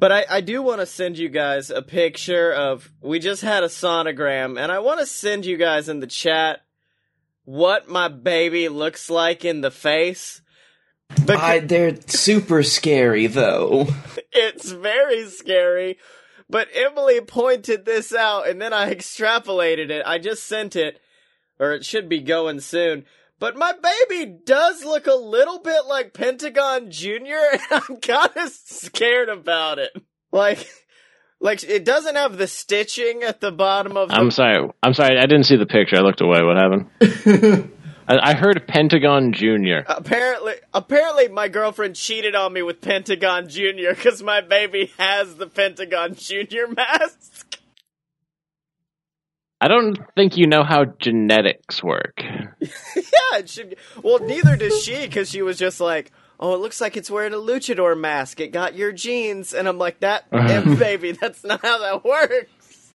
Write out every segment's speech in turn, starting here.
But I, I do want to send you guys a picture of. We just had a sonogram, and I want to send you guys in the chat what my baby looks like in the face. Because I, they're super scary though. it's very scary. But Emily pointed this out, and then I extrapolated it. I just sent it, or it should be going soon. But my baby does look a little bit like Pentagon Jr., and I'm kind of scared about it. Like, like it doesn't have the stitching at the bottom of the. I'm sorry. I'm sorry. I didn't see the picture. I looked away. What happened? I, I heard Pentagon Junior. Apparently, apparently, my girlfriend cheated on me with Pentagon Jr. because my baby has the Pentagon Jr. mask. I don't think you know how genetics work. yeah, it should. Well, neither does she because she was just like, "Oh, it looks like it's wearing a luchador mask. It got your genes," and I'm like, "That, eh, baby, that's not how that works."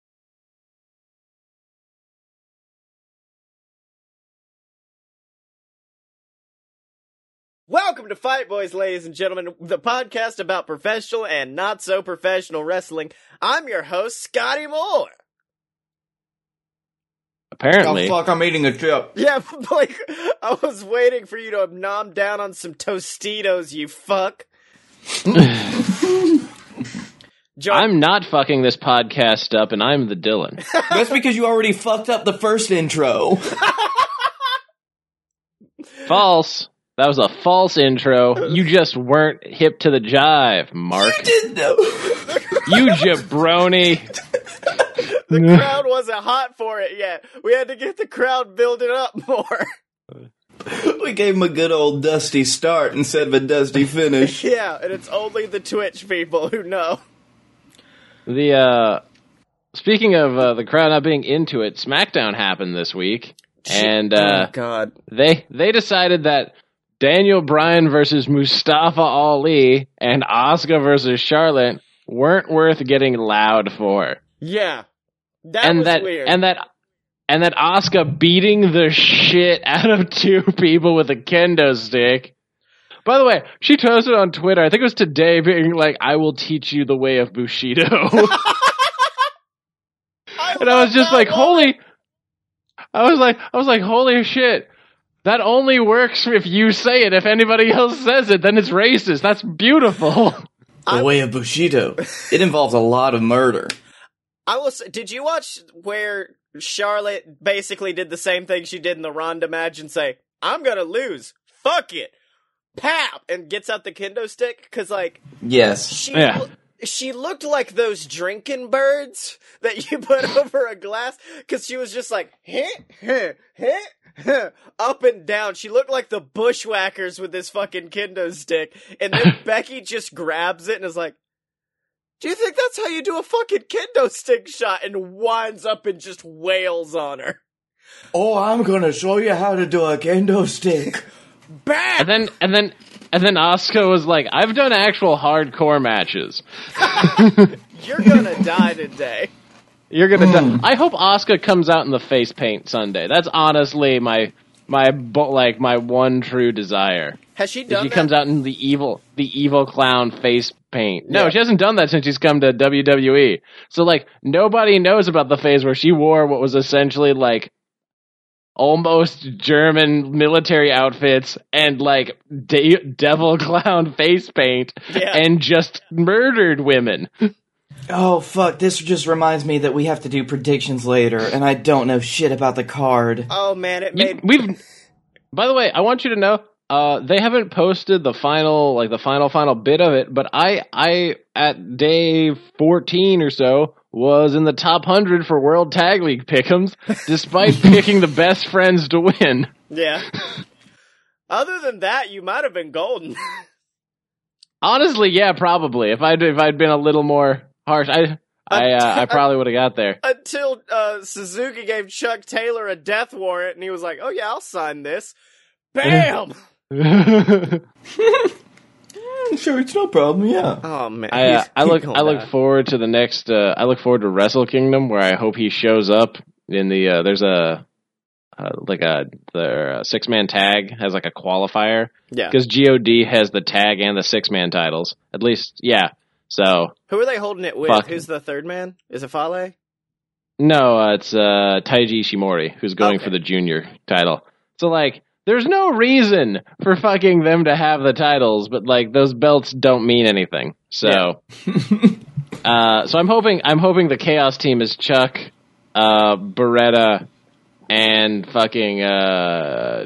Welcome to Fight Boys, ladies and gentlemen, the podcast about professional and not so professional wrestling. I'm your host, Scotty Moore. Apparently, Oh fuck! I'm eating a chip. Yeah, like I was waiting for you to nom down on some Tostitos, you fuck. John, I'm not fucking this podcast up, and I'm the Dylan. That's because you already fucked up the first intro. false. That was a false intro. You just weren't hip to the jive, Mark. Didn't know. You jabroni. The crowd wasn't hot for it yet. We had to get the crowd building up more. we gave him a good old dusty start instead of a dusty finish. yeah, and it's only the Twitch people who know. The uh speaking of uh, the crowd not being into it, SmackDown happened this week, and uh, oh God, they they decided that Daniel Bryan versus Mustafa Ali and Asuka versus Charlotte weren't worth getting loud for, yeah, that and was that weird. and that and that Asuka beating the shit out of two people with a kendo stick. By the way, she posted on Twitter, I think it was today, being like, "I will teach you the way of Bushido." and I was just like, woman. holy. I was like, I was like, holy shit. That only works if you say it. If anybody else says it, then it's racist. That's beautiful. The way of Bushido. It involves a lot of murder. I will. Say, did you watch where Charlotte basically did the same thing she did in the Ronda match and say, "I'm gonna lose. Fuck it." Pap and gets out the kendo stick because like Yes. she Yeah. lo- she looked like those drinking birds that you put over a glass because she was just like hit hit hit up and down. She looked like the bushwhackers with this fucking kendo stick, and then Becky just grabs it and is like. Do you think that's how you do a fucking kendo stick shot? And winds up and just wails on her. Oh, I'm gonna show you how to do a kendo stick. Bam! And then, and then, and then Asuka was like, I've done actual hardcore matches. You're gonna die today. You're gonna die. Hmm. I hope Asuka comes out in the face paint Sunday. That's honestly my, my, like, my one true desire. Has she done she that? comes out in the evil, the evil clown face paint. No, Yeah. she hasn't done that since she's come to WWE. So like nobody knows about the phase where she wore what was essentially like almost German military outfits and like de- devil clown face paint Yeah. and just murdered women. oh fuck! This just reminds me that we have to do predictions later, and I don't know shit about the card. oh man, it You- made we've. By the way, I want you to know. Uh, they haven't posted the final, like the final, final bit of it, but I, I at day fourteen or so was in the top hundred for World Tag League pick'ems, despite picking the best friends to win. yeah. Other than that, you might have been golden. Honestly, yeah, probably. If I'd if I'd been a little more harsh, I I uh, I probably would have got there. Until uh, Suzuki gave Chuck Taylor a death warrant, and he was like, "Oh yeah, I'll sign this." Bam! Sure, it's no problem. Yeah. Oh man, I, uh, I look I look die. forward to the next. Uh, I look forward to Wrestle Kingdom, where I hope he shows up in the. Uh, there's a uh, like a the uh, six man tag has like a qualifier yeah. because God has the tag and the six man titles. At least, yeah. So Who are they holding it with? Fuck. Who's the third man? Is it Fale? no, uh, it's uh, Taiji Ishimori who's going Okay. for the junior title. So like, there's no reason for fucking them to have the titles, but like those belts don't mean anything. So, uh, so I'm hoping I'm hoping the Chaos team is Chuck, uh, Beretta, and fucking uh,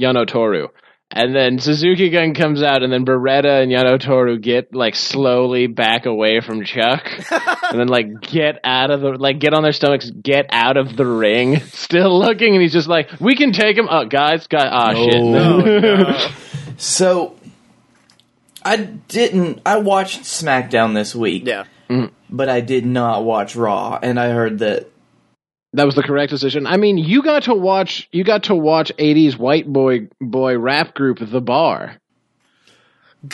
Yano Toru. And then Suzuki Gun comes out, and then Beretta and Yano Toru get like slowly back away from Chuck, and then like get out of the like get on their stomachs, get out of the ring, still looking, and he's just like, "We can take him." Oh, guys, guys, ah, No. shit. no. So, I didn't. I watched SmackDown this week, Yeah. but I did not watch Raw, and I heard that That was the correct decision. I mean, you got to watch you got to watch 80s white boy boy rap group The Bar.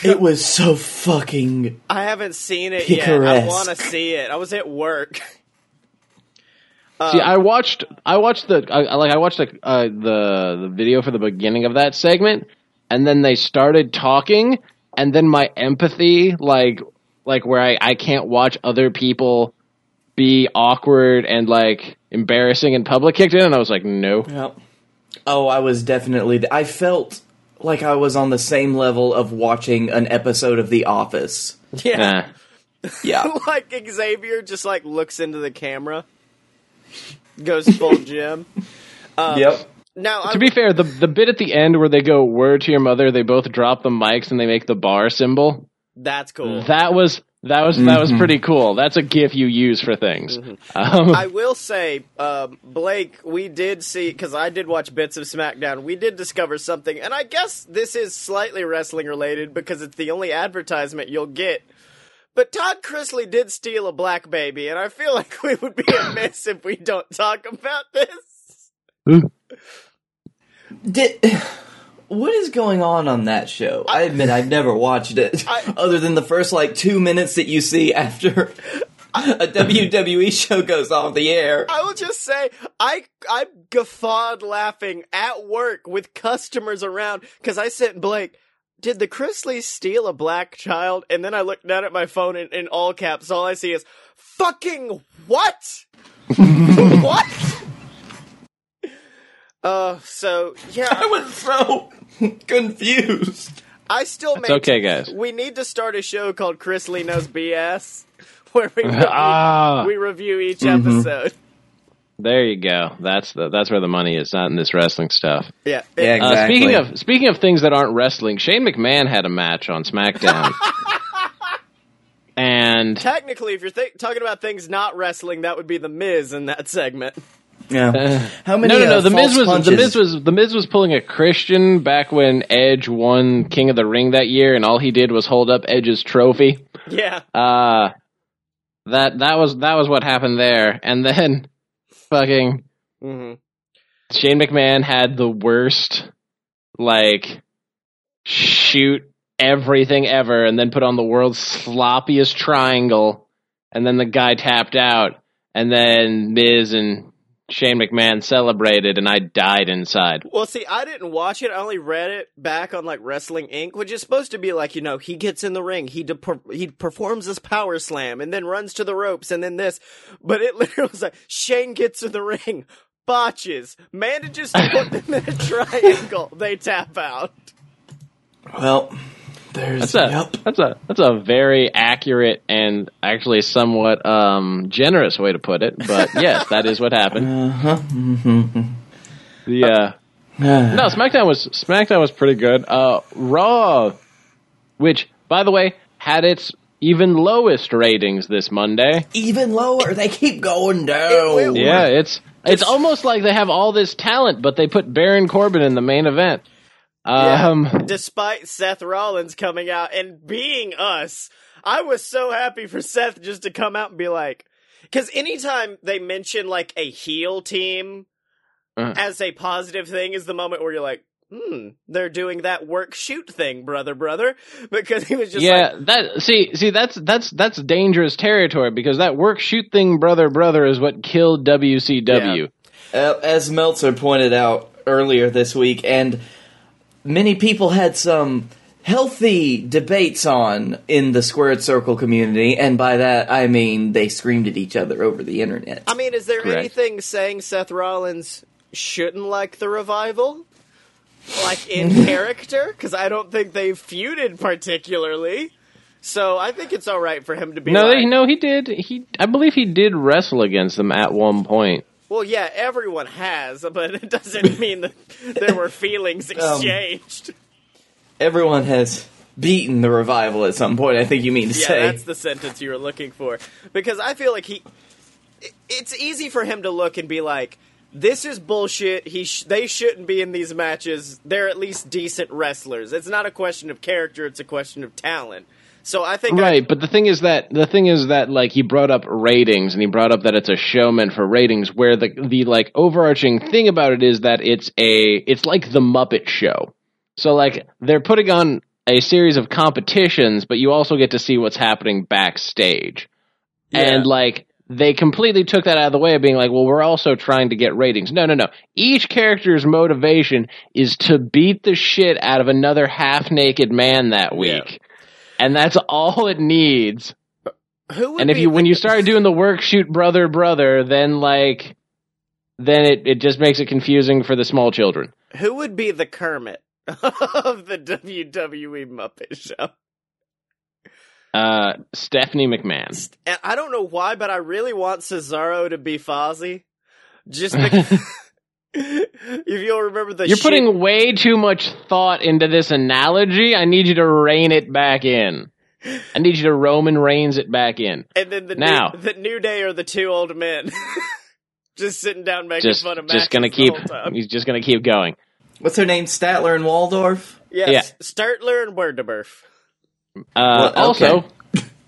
it was so fucking. I haven't seen it yet. I want to see it. I was at work. Uh, See, I watched I watched the I, I- like I watched the, uh, the the video for the beginning of that segment and then they started talking and then my empathy like like where I I can't watch other people be awkward and like embarrassing in public kicked in and I was like, "No." Yep. Oh, I was definitely. I felt like I was on the same level of watching an episode of The Office. yeah. Nah. Yeah. like Xavier just like looks into the camera, goes full Jim. Um, yep. Now, I, To be fair, the the bit at the end where they go word to your mother, they both drop the mics and they make the bar symbol. that's cool. That was that was that was pretty cool. That's a gif you use for things. Um, I will say, um, Blake, we did see because I did watch bits of SmackDown. We did discover something, and I guess this is slightly wrestling related because it's the only advertisement you'll get. But Todd Chrisley did steal a black baby, and I feel like we would be amiss if we don't talk about this. Did what is going on on that show? I admit I've never watched it, I- other than the first like two minutes that you see after a WWE show goes off the air. I will just say I I guffawed laughing at work with customers around because I sent Blake. Did the Chrisleys steal a black child? And then I looked down at my phone in, in all caps. All I see is fucking what? what? Uh, so yeah, I was so confused. I still It's make okay, guys. We need to start a show called Chrisley Knows BS, where we review, Ah. we review each episode. There you go. That's the that's where the money is, not in this wrestling stuff. Yeah, Yeah, Uh, speaking of speaking of things that aren't wrestling, Shane McMahon had a match on SmackDown, and Technically, if you're th- talking about things not wrestling, that would be the Miz in that segment. Yeah. How many? no, no, no. uh, The Miz was punches? the Miz was the Miz was pulling a Christian back when Edge won King of the Ring that year, and all he did was hold up Edge's trophy. Yeah, Uh that that was that was what happened there, and then fucking hmm Shane McMahon had the worst, like, shoot everything ever, and then put on the world's sloppiest triangle, and then the guy tapped out, and then Miz and Shane McMahon celebrated, and I died inside. Well, see, I didn't watch it. I only read it back on like Wrestling Inc., which is supposed to be like you know he gets in the ring, he de- he performs this power slam, and then runs to the ropes, and then this. But it literally was like Shane gets in the ring, botches, manages to put them in a triangle, they tap out. Well, there's. That's a yep. that's a that's a very accurate and actually somewhat um, generous way to put it. But yes, that is what happened. Uh-huh. Mm-hmm. The uh, no SmackDown was SmackDown was pretty good. Uh, Raw, which by the way had its even lowest ratings this Monday. Even lower. They keep going down. It will. Yeah, it's it's almost like they have all this talent, but they put Baron Corbin in the main event. Um, Despite Seth Rollins coming out and being us, I was so happy for Seth just to come out and be like, because anytime they mention like a heel team Uh. as a positive thing is the moment where you're like, hmm, they're doing that work shoot thing, brother, brother. Because he was just yeah, like, that see see that's that's that's dangerous territory because that work shoot thing, brother, brother, is what killed WCW. Uh, as Meltzer pointed out earlier this week, and many people had some healthy debates on in the squared circle community, and by that I mean they screamed at each other over the internet. I mean, is there Correct. anything saying Seth Rollins shouldn't like the revival? Like in character? Because I don't think they've feuded particularly. So I think it's all right for him to be No, like, they, no, he did. He, I believe he did wrestle against them at one point. Well, yeah, everyone has, but it doesn't mean that there were feelings Um, exchanged. Everyone has beaten the revival at some point. I think you mean to yeah, say. that's the sentence you were looking for. Because I feel like he, it's easy for him to look and be like, "This is bullshit. He, sh- they shouldn't be in these matches. They're at least decent wrestlers. It's not a question of character. It's a question of talent." So I think, I- Right, but the thing is that the thing is that like he brought up ratings and he brought up that it's a show meant for ratings where the the like overarching thing about it is that it's a it's like the Muppet show. So like they're putting on a series of competitions, but you also get to see what's happening backstage. And like they completely took that out of the way of being like, well, we're also trying to get ratings. No, no, no. Each character's motivation is to beat the shit out of another half naked man that week. And that's all it needs. who would And if you when you start doing the work shoot brother brother, then like then it, it just makes it confusing for the small children. who would be the Kermit of the WWE Muppet Show? Uh Stephanie McMahon. And I don't know why, but I really want Cesaro to be Fozzie. Just because. If you'll remember the You're shit- putting way too much thought into this analogy. I need you to rein it back in. I need you to Roman Reigns it back in. and then the Now. new, the new day are the two old men just sitting down making Just fun of matches just gonna keep he's just gonna keep going. What's her name? Statler and Waldorf. Yes, Startler and Werdeburf. Uh, Well, okay. Also,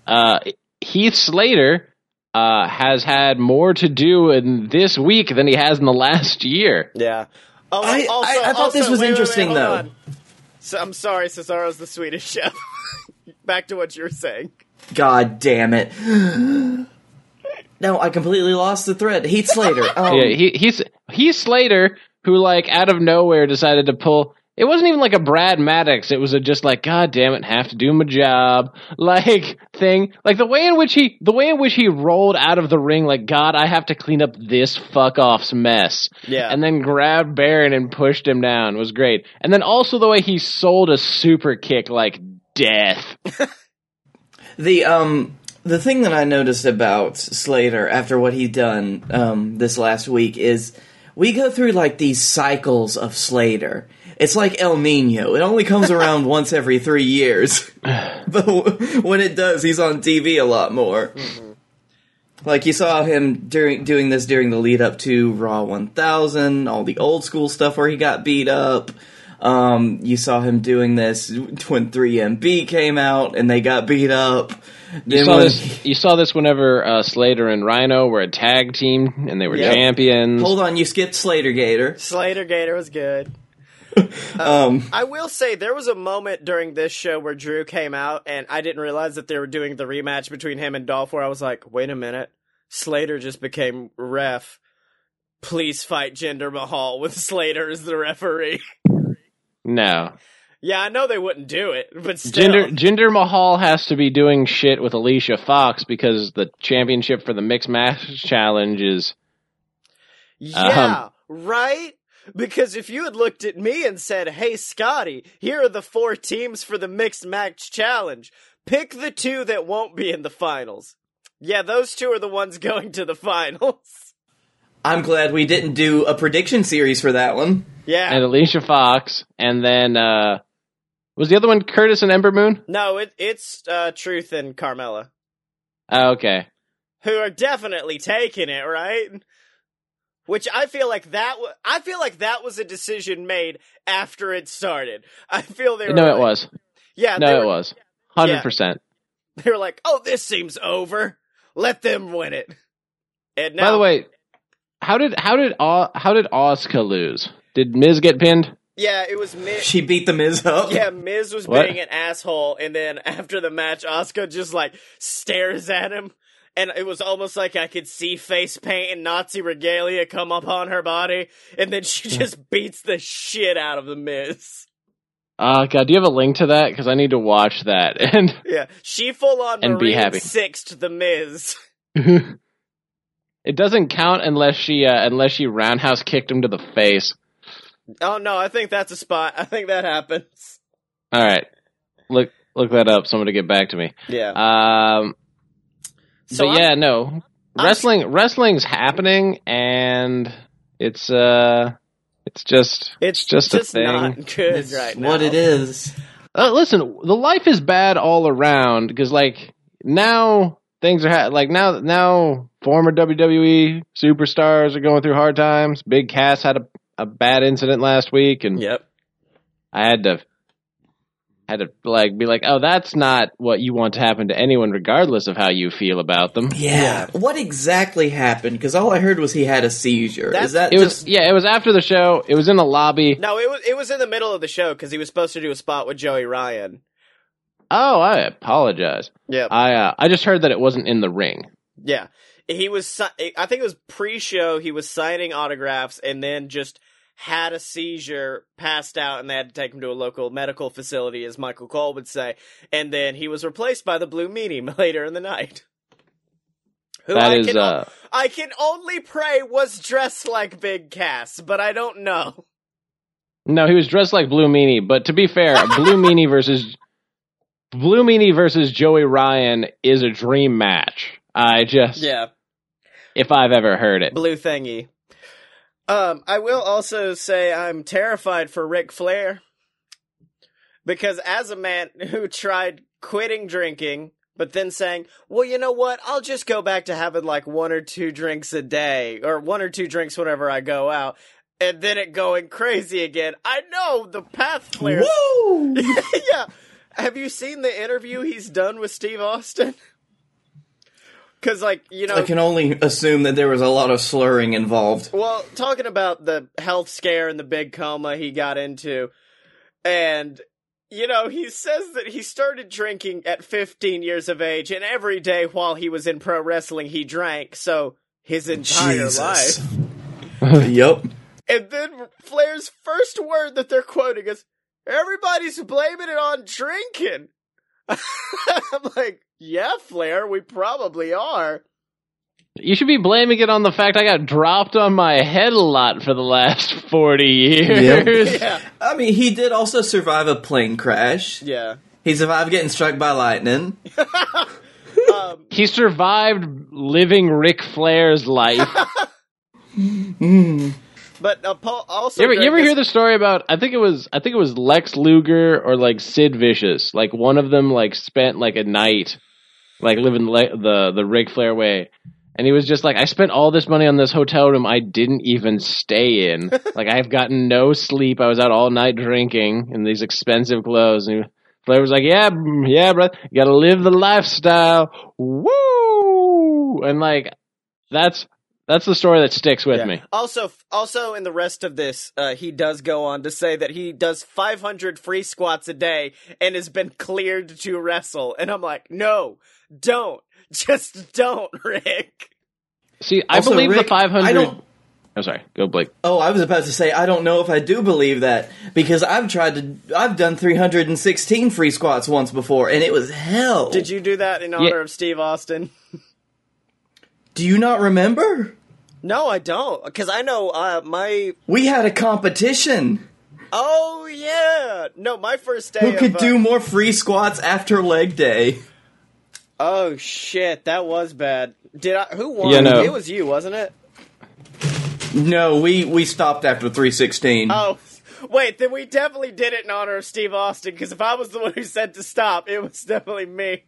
uh, Heath Slater uh, has had more to do in this week than he has in the last year. Yeah. Oh, I- also, I- I thought also- this was wait, wait, wait, interesting, though. on. So, I'm sorry, Cesaro's the Swedish chef. Back to what you were saying. God damn it. no, I completely lost the thread. Heath Slater. Um, Yeah, he, he's he's Slater who like out of nowhere decided to pull. It wasn't even like a Brad Maddox. It was a just like God damn it, have to do my job like thing. Like the way in which he the way in which he rolled out of the ring. Like God, I have to clean up this fuck off's mess. Yeah. and then grabbed Baron and pushed him down was great. And then also the way he sold a super kick like death. The um the thing that I noticed about Slater after what he'd done um this last week is we go through like these cycles of Slater. It's like El Nino. It only comes around once every three years. but w- when it does, he's on TV a lot more. Like you saw him during doing this during the lead up to Raw 1000, all the old school stuff where he got beat up. Um, you saw him doing this when 3MB came out and they got beat up. You saw when- this. You saw this whenever uh, Slater and Rhino were a tag team and they were Yep. champions. Hold on, you skipped Slater Gator. Slater Gator was good. Um, I will say there was a moment during this show where Drew came out and I didn't realize that they were doing the rematch between him and Dolph where I was like, wait a minute. Slater just became ref. Please fight Jinder Mahal with Slater as the referee. No, yeah, I know they wouldn't do it, but still. Jinder Jinder Mahal has to be doing shit with Alicia Fox because the championship for the mixed match challenge is Yeah, right? Because if you had looked at me and said, hey, Scotty, here are the four teams for the mixed match challenge. Pick the two that won't be in the finals. Yeah, those two are the ones going to the finals. I'm glad we didn't do a prediction series for that one. Yeah. and Alicia Fox, and then uh was the other one Curtis and Ember Moon? no, it, it's uh, Truth and Carmella, Oh, okay, who are definitely taking it, right? Which I feel like that. W- I feel like that was a decision made after it started. I feel they were. no, like- it was Yeah, no, were, it was hundred percent. They were like, "Oh, this seems over. Let them win it." And now, By the way, how did how did Au- how did Asuka lose? Did Miz get pinned? yeah, it was Miz. She beat the Miz up. Yeah, Miz was What? being an asshole, and then after the match, Asuka just like stares at him, and it was almost like I could see face paint and Nazi regalia come up on her body, and then she just beats the shit out of the Miz. Uh, God, do you have a link to that? Because I need to watch that. And Yeah, she full on And be happy. sixth the Miz. it doesn't count unless she uh, unless she roundhouse kicked him to the face. Oh no, I think that's a spot. I think that happens. All right, look look that up. Someone to get back to me. Yeah. Um, So but I'm- yeah, no, I'm- wrestling wrestling's happening, and it's uh, it's just it's just just, a thing. not good That's right now. what it is. Uh, listen, the life is bad all around because like now things are ha- like now now former WWE superstars are going through hard times. Big Cass had a, a bad incident last week, and Yep. I had to had to like be like, oh, that's not what you want to happen to anyone, regardless of how you feel about them. Yeah. What exactly happened? Because all I heard was he had a seizure. That's- is that It was yeah, it was after the show. It was in the lobby. No, it was it was in the middle of the show because he was supposed to do a spot with Joey Ryan. Oh, I apologize. Yep. I uh, I just heard that it wasn't in the ring. Yeah. He was, si- I think it was pre-show. He was signing autographs and then just had a seizure, passed out, and they had to take him to a local medical facility, as Michael Cole would say. And then he was replaced by the Blue Meanie later in the night. Who That I is can, uh, I can only pray was dressed like Big Cass, but I don't know. No, he was dressed like Blue Meanie, but to be fair, Blue Meanie versus Blue Meanie versus Joey Ryan is a dream match. I just Yeah. if I've ever heard it. blue thingy. Um, I will also say I'm terrified for Ric Flair because as a man who tried quitting drinking, but then saying, "Well, you know what? I'll just go back to having like one or two drinks a day, or one or two drinks whenever I go out." And then it going crazy again. I know the path Flair. Woo! yeah. Have you seen the interview he's done with Steve Austin? Because, like, you know, I can only assume that there was a lot of slurring involved. Well, talking about the health scare and the big coma he got into, and you know, he says that he started drinking at 15 years of age, and every day while he was in pro wrestling, he drank. So his entire life. yep. And then Flair's first word that they're quoting is, "Everybody's blaming it on drinking." I'm like, yeah, Flair, we probably are. You should be blaming it on the fact I got dropped on my head a lot for the last 40 years. Yeah, I mean, he did also survive a plane crash. yeah. He survived getting struck by lightning. Um, He survived living Ric Flair's life. but uh, Paul also. You ever, you ever this- hear the story about? I think it was I think it was Lex Luger or like Sid Vicious. Like one of them like spent like a night, like living le- the the Ric Flair way, and he was just like, I spent all this money on this hotel room I didn't even stay in. like I've gotten no sleep. I was out all night drinking in these expensive clothes. And he, Flair was like, Yeah, mm, yeah, bro, you gotta live the lifestyle. Woo! And like that's that's the story that sticks with Yeah. me. Also, also in the rest of this, uh, he does go on to say that he does 500 free squats a day and has been cleared to wrestle. And I'm like, no, don't, just don't, Ric. See, I Also, believe Ric, the 500. I don't. I'm sorry. Go, Blake. Oh, I was about to say I don't know if I do believe that because I've tried to. I've done 316 free squats once before, and it was hell. Did you do that in honor of Steve Austin? Do you not remember? No, I don't, because I know uh, my. We had a competition. Oh yeah, no, my first day. Who could of, uh, do more free squats after leg day? Oh shit, that was bad. Did I? Who won? Yeah, no. It was you, wasn't it? No, we we stopped after 316. Oh, wait, then we definitely did it in honor of Steve Austin, because if I was the one who said to stop, it was definitely me.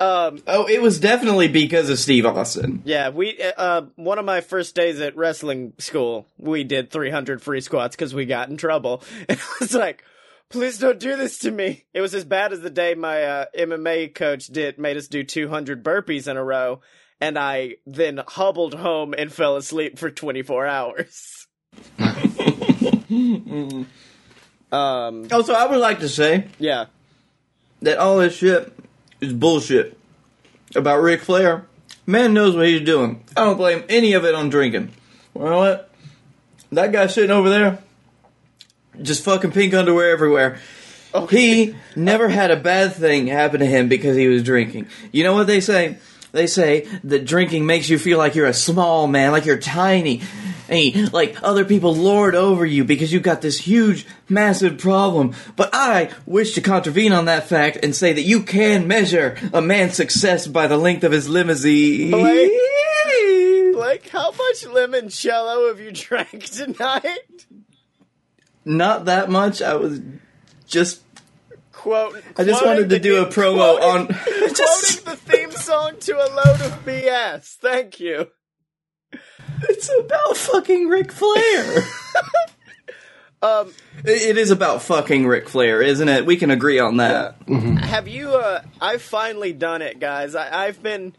Um, Oh, it was definitely because of Steve Austin. yeah, we, uh, one of my first days at wrestling school, we did 300 free squats because we got in trouble. And I was like, please don't do this to me. It was as bad as the day my, uh, MMA coach did, made us do 200 burpees in a row. And I then hobbled home and fell asleep for 24 hours. um, Also, I would like to say yeah. that all this shit is bullshit about Ric Flair. Man knows what he's doing. I don't blame any of it on drinking. You know what? That guy sitting over there, just fucking pink underwear everywhere. He never had a bad thing happen to him because he was drinking. You know what they say? They say that drinking makes you feel like you're a small man, like you're tiny. And like other people lord over you because you've got this huge, massive problem. But I wish to contravene on that fact and say that you can measure a man's success by the length of his limousine. Blake? Blake, how much limoncello have you drank tonight? Not that much. I was just. Quote. I just wanted to do a promo quoting- on. just, quoting the theme song to a load of BS. Thank you. It's about fucking Ric Flair. Um, It it is about fucking Ric Flair, isn't it? We can agree on that. have you? Uh, I've finally done it, guys. I, I've been,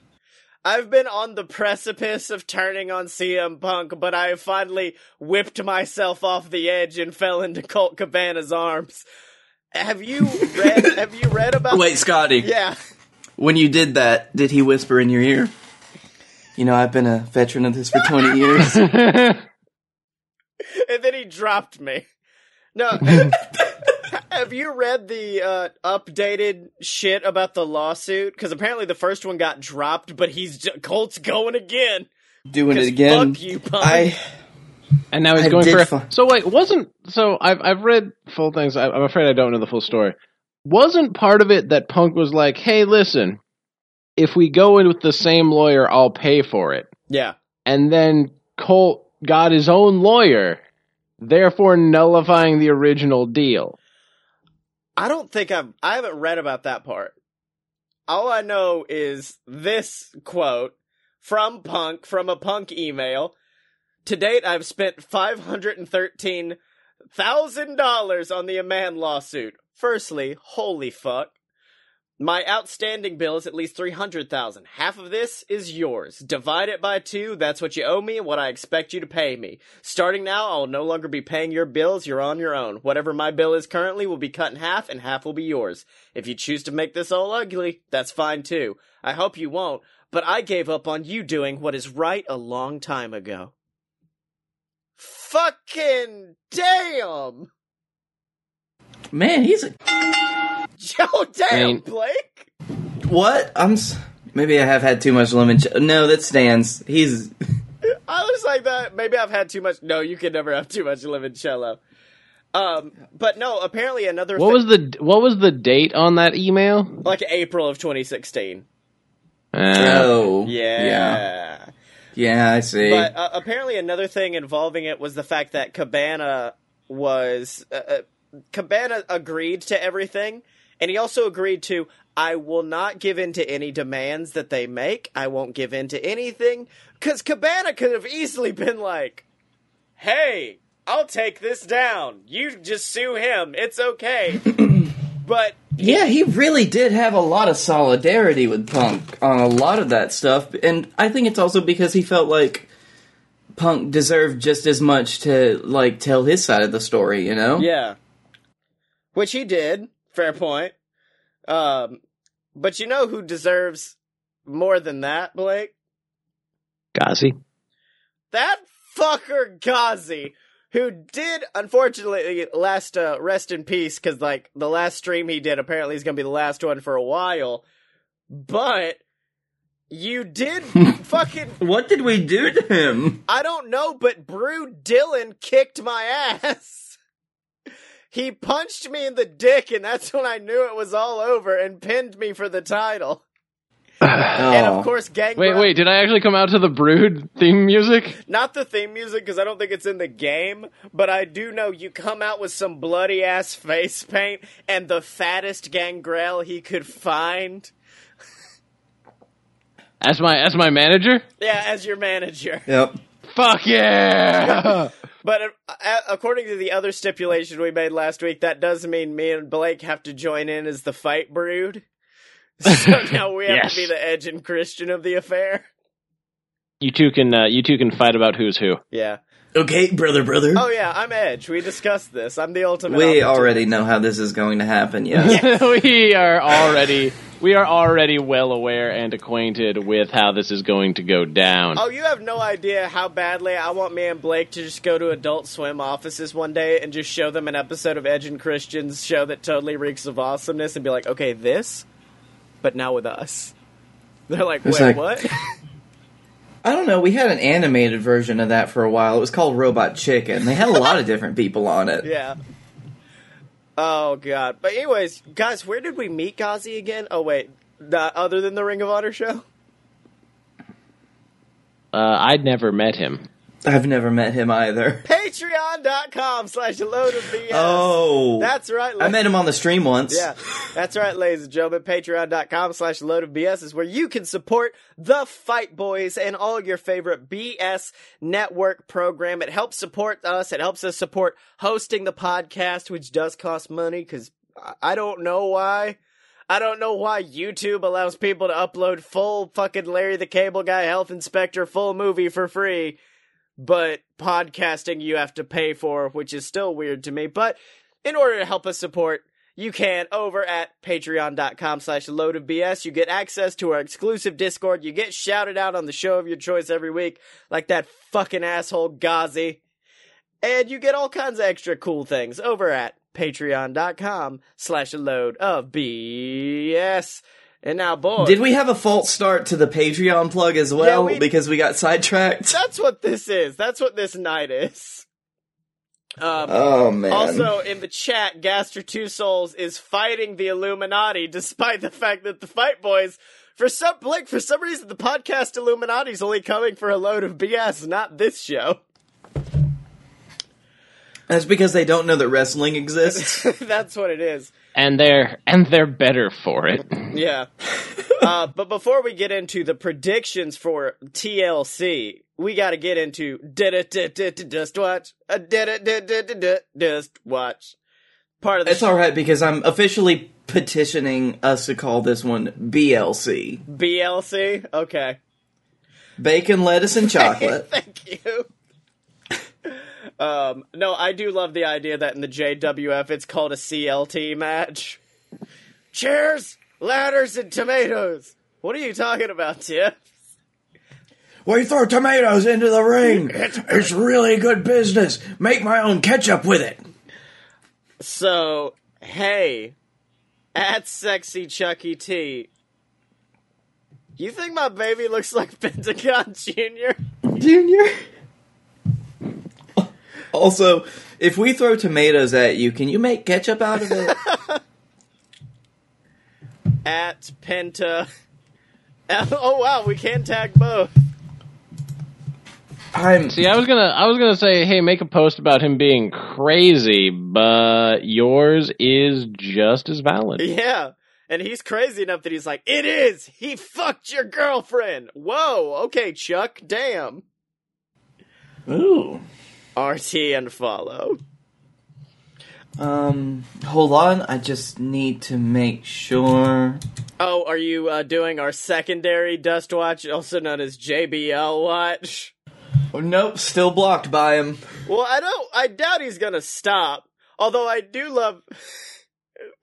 I've been on the precipice of turning on CM Punk, but I have finally whipped myself off the edge and fell into Colt Cabana's arms. Have you read? have you read about? Wait, Scotty. Yeah. When you did that, did he whisper in your ear? You know, I've been a veteran of this for 20 years. and then he dropped me. No. Have you read the uh, updated shit about the lawsuit? Because apparently the first one got dropped, but he's j- Colt's going again. Doing it again. fuck you, Punk. I And now he's I going did for. fi- so wait, wasn't so? I've I've read full things. I, I'm afraid I don't know the full story. Wasn't part of it that Punk was like, "Hey, listen, if we go in with the same lawyer, I'll pay for it." Yeah. And then Colt got his own lawyer, therefore nullifying the original deal. I don't think I've I haven't read about that part. All I know is this quote from Punk from a Punk email. To date, I've spent five hundred and thirteen thousand dollars on the Amann lawsuit. Firstly, holy fuck. My outstanding bill is at least three hundred thousand. Half of this is yours. Divide it by two. That's what you owe me and what I expect you to pay me. Starting now, I'll no longer be paying your bills. You're on your own. Whatever my bill is currently will be cut in half, and half will be yours. If you choose to make this all ugly, that's fine too. I hope you won't. But I gave up on you doing what is right a long time ago. Fucking damn! Man, he's a Joe, damn, mean- Blake. what? I'm s- maybe I have had too much lemon. Ch- no, that stands. He's I was like that. Maybe I've had too much. No, you can never have too much limoncello. Um, but no. Apparently, another What thi- was the what was the date on that email? like April of 2016. Uh, oh Yeah. yeah yeah. I see. But uh, apparently, another thing involving it was the fact that Cabana was uh, uh, Cabana agreed to everything, and he also agreed to I will not give in to any demands that they make. I won't give in to anything because Cabana could have easily been like, "Hey, I'll take this down. You just sue him. It's okay." but Yeah, he really did have a lot of solidarity with Punk on a lot of that stuff, and I think it's also because he felt like Punk deserved just as much to like tell his side of the story, you know? Yeah. Which he did. Fair point. Um, but you know who deserves more than that, Blake? Ghazi. That fucker Ghazi, who did, unfortunately, last, uh, rest in peace, cause like, the last stream he did apparently is gonna be the last one for a while. But, you did fucking What did we do to him? I don't know, but Brew Dylan kicked my ass. He punched me in the dick, and that's when I knew it was all over and pinned me for the title. And Oh. of course, Gang. Wait, wait, did I actually come out to the Brood theme music? Not the theme music because I don't think it's in the game, but I do know you come out with some bloody ass face paint and the fattest gangrel he could find. As my as my manager? Yeah, as your manager. Yep. Fuck yeah! But uh, according to the other stipulation we made last week, that does mean me and Blake have to join in as the fight brood. So now we have Yes. to be the Edge and Christian of the affair. you two can uh, you two can fight about who's who. Yeah. Okay, brother, brother. Oh yeah, I'm Edge. We discussed this. I'm the ultimate. we already know how this is going to happen. Yeah. we are already we are already well aware and acquainted with how this is going to go down. Oh, you have no idea how badly I want me and Blake to just go to Adult Swim offices one day and just show them an episode of Edge and Christian's show that totally reeks of awesomeness and be like, okay, this, but now with us. They're like, It's wait, like- what? I don't know. We had an animated version of that for a while. It was called Robot Chicken. They had a lot of different people on it. yeah. Oh god. But anyways, guys, where did we meet Ghazi again? Oh wait, the, other than the Ring of Honor show? Uh, I'd never met him. I've never met him either. Patreon.com slash load of BS. Oh, That's right. I met him on the stream once. Yeah, that's right, ladies and gentlemen. Patreon.com slash load of BS is where you can support the Fight Boys and all your favorite BS network program. It helps support us. It helps us support hosting the podcast, which does cost money because I don't know why. I don't know why YouTube allows people to upload full fucking Larry the Cable Guy Health Inspector full movie for free, but podcasting you have to pay for, which is still weird to me. But in order to help us support, you can over at patreon.com slash load of BS. You get access to our exclusive Discord. You get shouted out on the show of your choice every week, like that fucking asshole Ghazi. And you get all kinds of extra cool things over at patreon.com slash load of BS. And now, boys. Did we have a false start to the Patreon plug as well we- because we got sidetracked? That's what this is. That's what this night is. Um, Oh man. Also, in the chat, Gaster Two Souls is fighting the Illuminati, despite the fact that the Fight Boys, for some Blake, for some reason, the podcast Illuminati's only coming for a load of BS, not this show. That's because they don't know that wrestling exists. That's what it is. And they're and they're better for it. Yeah. uh, but before we get into the predictions for TLC, we got to get into Just Watch. Uh, Just Watch. Part of the It's all right because I'm officially petitioning us to call this one BLC: BLC. Okay. bacon, lettuce, and chocolate. Thank you. Um, no, I do love the idea that in the JWF it's called a CLT match. Chairs, ladders, and tomatoes. What are you talking about, Tiff? we throw tomatoes into the ring. It's really good business. Make my own ketchup with it. So, hey, at sexy Chucky T, you think my baby looks like Pentagon Junior? Junior. Also, if we throw tomatoes at you, can you make ketchup out of it? At Penta. Oh wow, we can tag both. I'm See, I was gonna I was gonna say, hey, make a post about him being crazy, but yours is just as valid. Yeah. And he's crazy enough that he's like, it is! He fucked your girlfriend! Whoa, okay, Chuck, damn. ooh. RT and follow. Um, hold on. I just need to make sure. Oh, are you uh, doing our secondary Dust Watch, also known as JBL Watch? Oh, nope, still blocked by him. Well, I don't, I doubt he's gonna stop. Although I do love,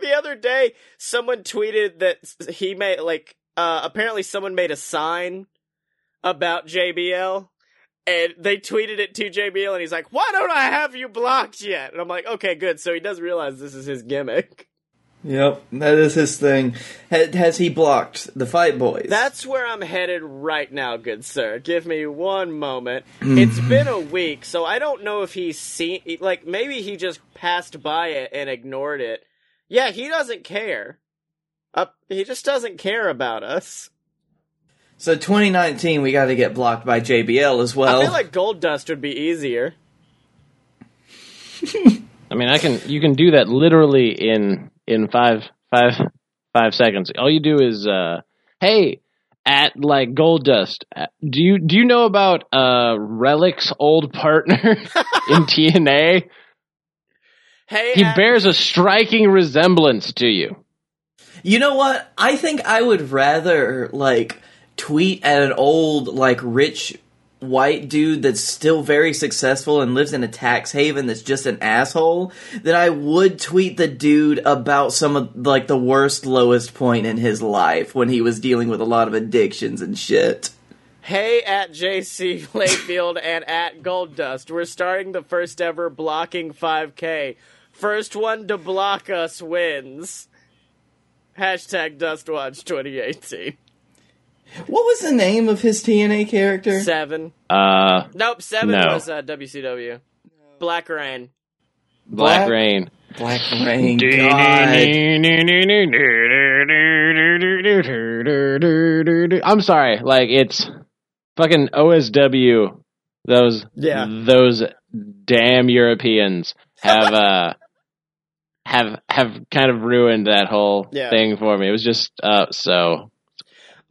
the other day, someone tweeted that he made, like, uh, apparently someone made a sign about JBL. And they tweeted it to JBL, and he's like, "Why don't I have you blocked yet?" And I'm like, "Okay, good." So he does realize this is his gimmick. Yep, that is his thing. Has he blocked the Fight Boys? That's where I'm headed right now, good sir. Give me one moment. It's been a week, so I don't know if he's seen. Like, maybe he just passed by it and ignored it. Yeah, he doesn't care. Uh, he just doesn't care about us. So 2019. We got to get blocked by JBL as well. I feel like Gold Dust would be easier. I mean, I can you can do that literally in in five five five seconds. All you do is, uh, hey, at like Gold Dust, uh, do you do you know about uh Rellik's old partner in TNA? Hey, He Ad- bears a striking resemblance to you. You know what? I think I would rather like tweet at an old like rich white dude that's still very successful and lives in a tax haven that's just an asshole, then I would tweet the dude about some of like the worst lowest point in his life when he was dealing with a lot of addictions and shit. Hey at JC Layfield and at Gold Dust. We're starting the first ever blocking 5K. First one to block us wins. Hashtag Dustwatch 2018. What was the name of his TNA character? Seven. Uh, Nope, seven No. was uh, WCW. Black Reign. Black, Black- Rain. Black Reign. God. I'm sorry, like it's fucking OSW. Those Yeah. those damn Europeans have uh have have kind of ruined that whole Yeah. thing for me. It was just uh so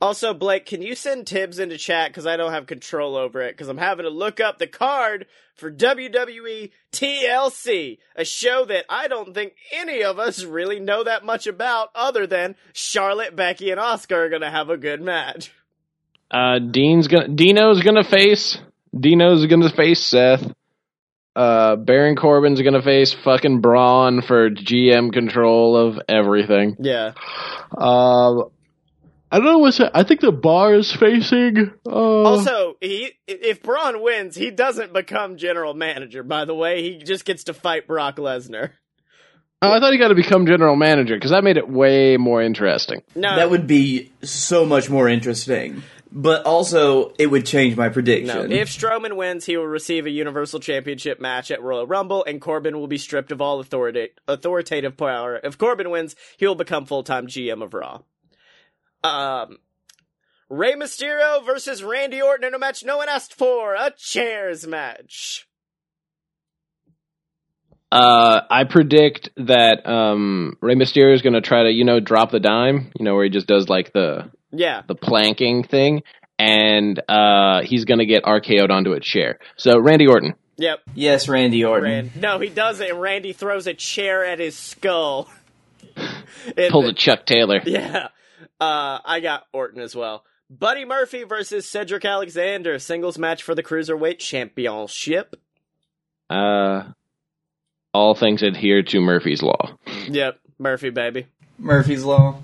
Also, Blake, can you send Tibbs into chat because I don't have control over it because I'm having to look up the card for WWE TLC, a show that I don't think any of us really know that much about other than Charlotte, Becky, and Asuka are going to have a good match. uh Dean's gonna Dino's gonna face Dino's gonna face Seth. Uh Baron Corbin's gonna face fucking Braun for GM control of everything. Yeah. Um, I don't know what's. I think the bar is facing. Uh, Also, he if Braun wins, he doesn't become general manager. By the way, he just gets to fight Brock Lesnar. Oh, I thought he got to become general manager because that made it way more interesting. No, That would be so much more interesting. But also, it would change my No, prediction. if Strowman wins, he will receive a Universal Championship match at Royal Rumble, and Corbin will be stripped of all authority, authoritative power. If Corbin wins, he will become full time GM of Raw. Um, Rey Mysterio versus Randy Orton in a match no one asked for, a chairs match. Uh, I predict that um, Rey Mysterio is going to try to, you know, drop the dime. You know, where he just does like the Yeah, the planking thing, and uh, he's going to get RKO'd onto a chair. So Randy Orton. yep. yes, Randy Orton. Rand- no, he does it, and Randy throws a chair at his skull. And Pulled a Chuck Taylor. Yeah. Uh, I got Orton as well. Buddy Murphy versus Cedric Alexander, singles match for the Cruiserweight Championship. Uh, all things adhere to Murphy's Law. Yep, Murphy, baby. Murphy's Law.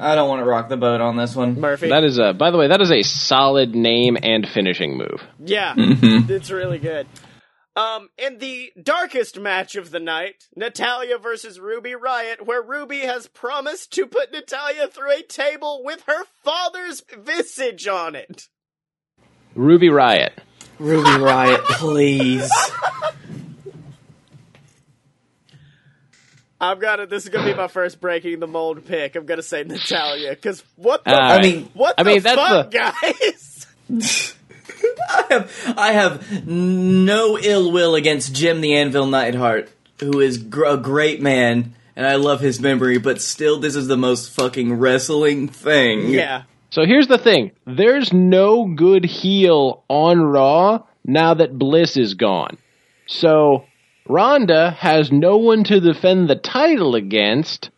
I don't want to rock the boat on this one. Murphy. That is a. By the way, that is a solid name and finishing move. yeah, Mhm. it's really good. Um, in the darkest match of the night, Natalya versus Ruby Riott, where Ruby has promised to put Natalya through a table with her father's visage on it. Ruby Riott. Ruby Riott, please. I'm gonna. This is gonna be my first breaking the mold pick. I'm gonna say Natalya because what the All I mean, what I the mean, that's fuck, the- guys? I have, I have no ill will against Jim the Anvil Neidhart, who is gr- a great man, and I love his memory, but still, this is the most fucking wrestling thing. Yeah. So here's the thing: there's no good heel on Raw now that Bliss is gone. So Ronda has no one to defend the title against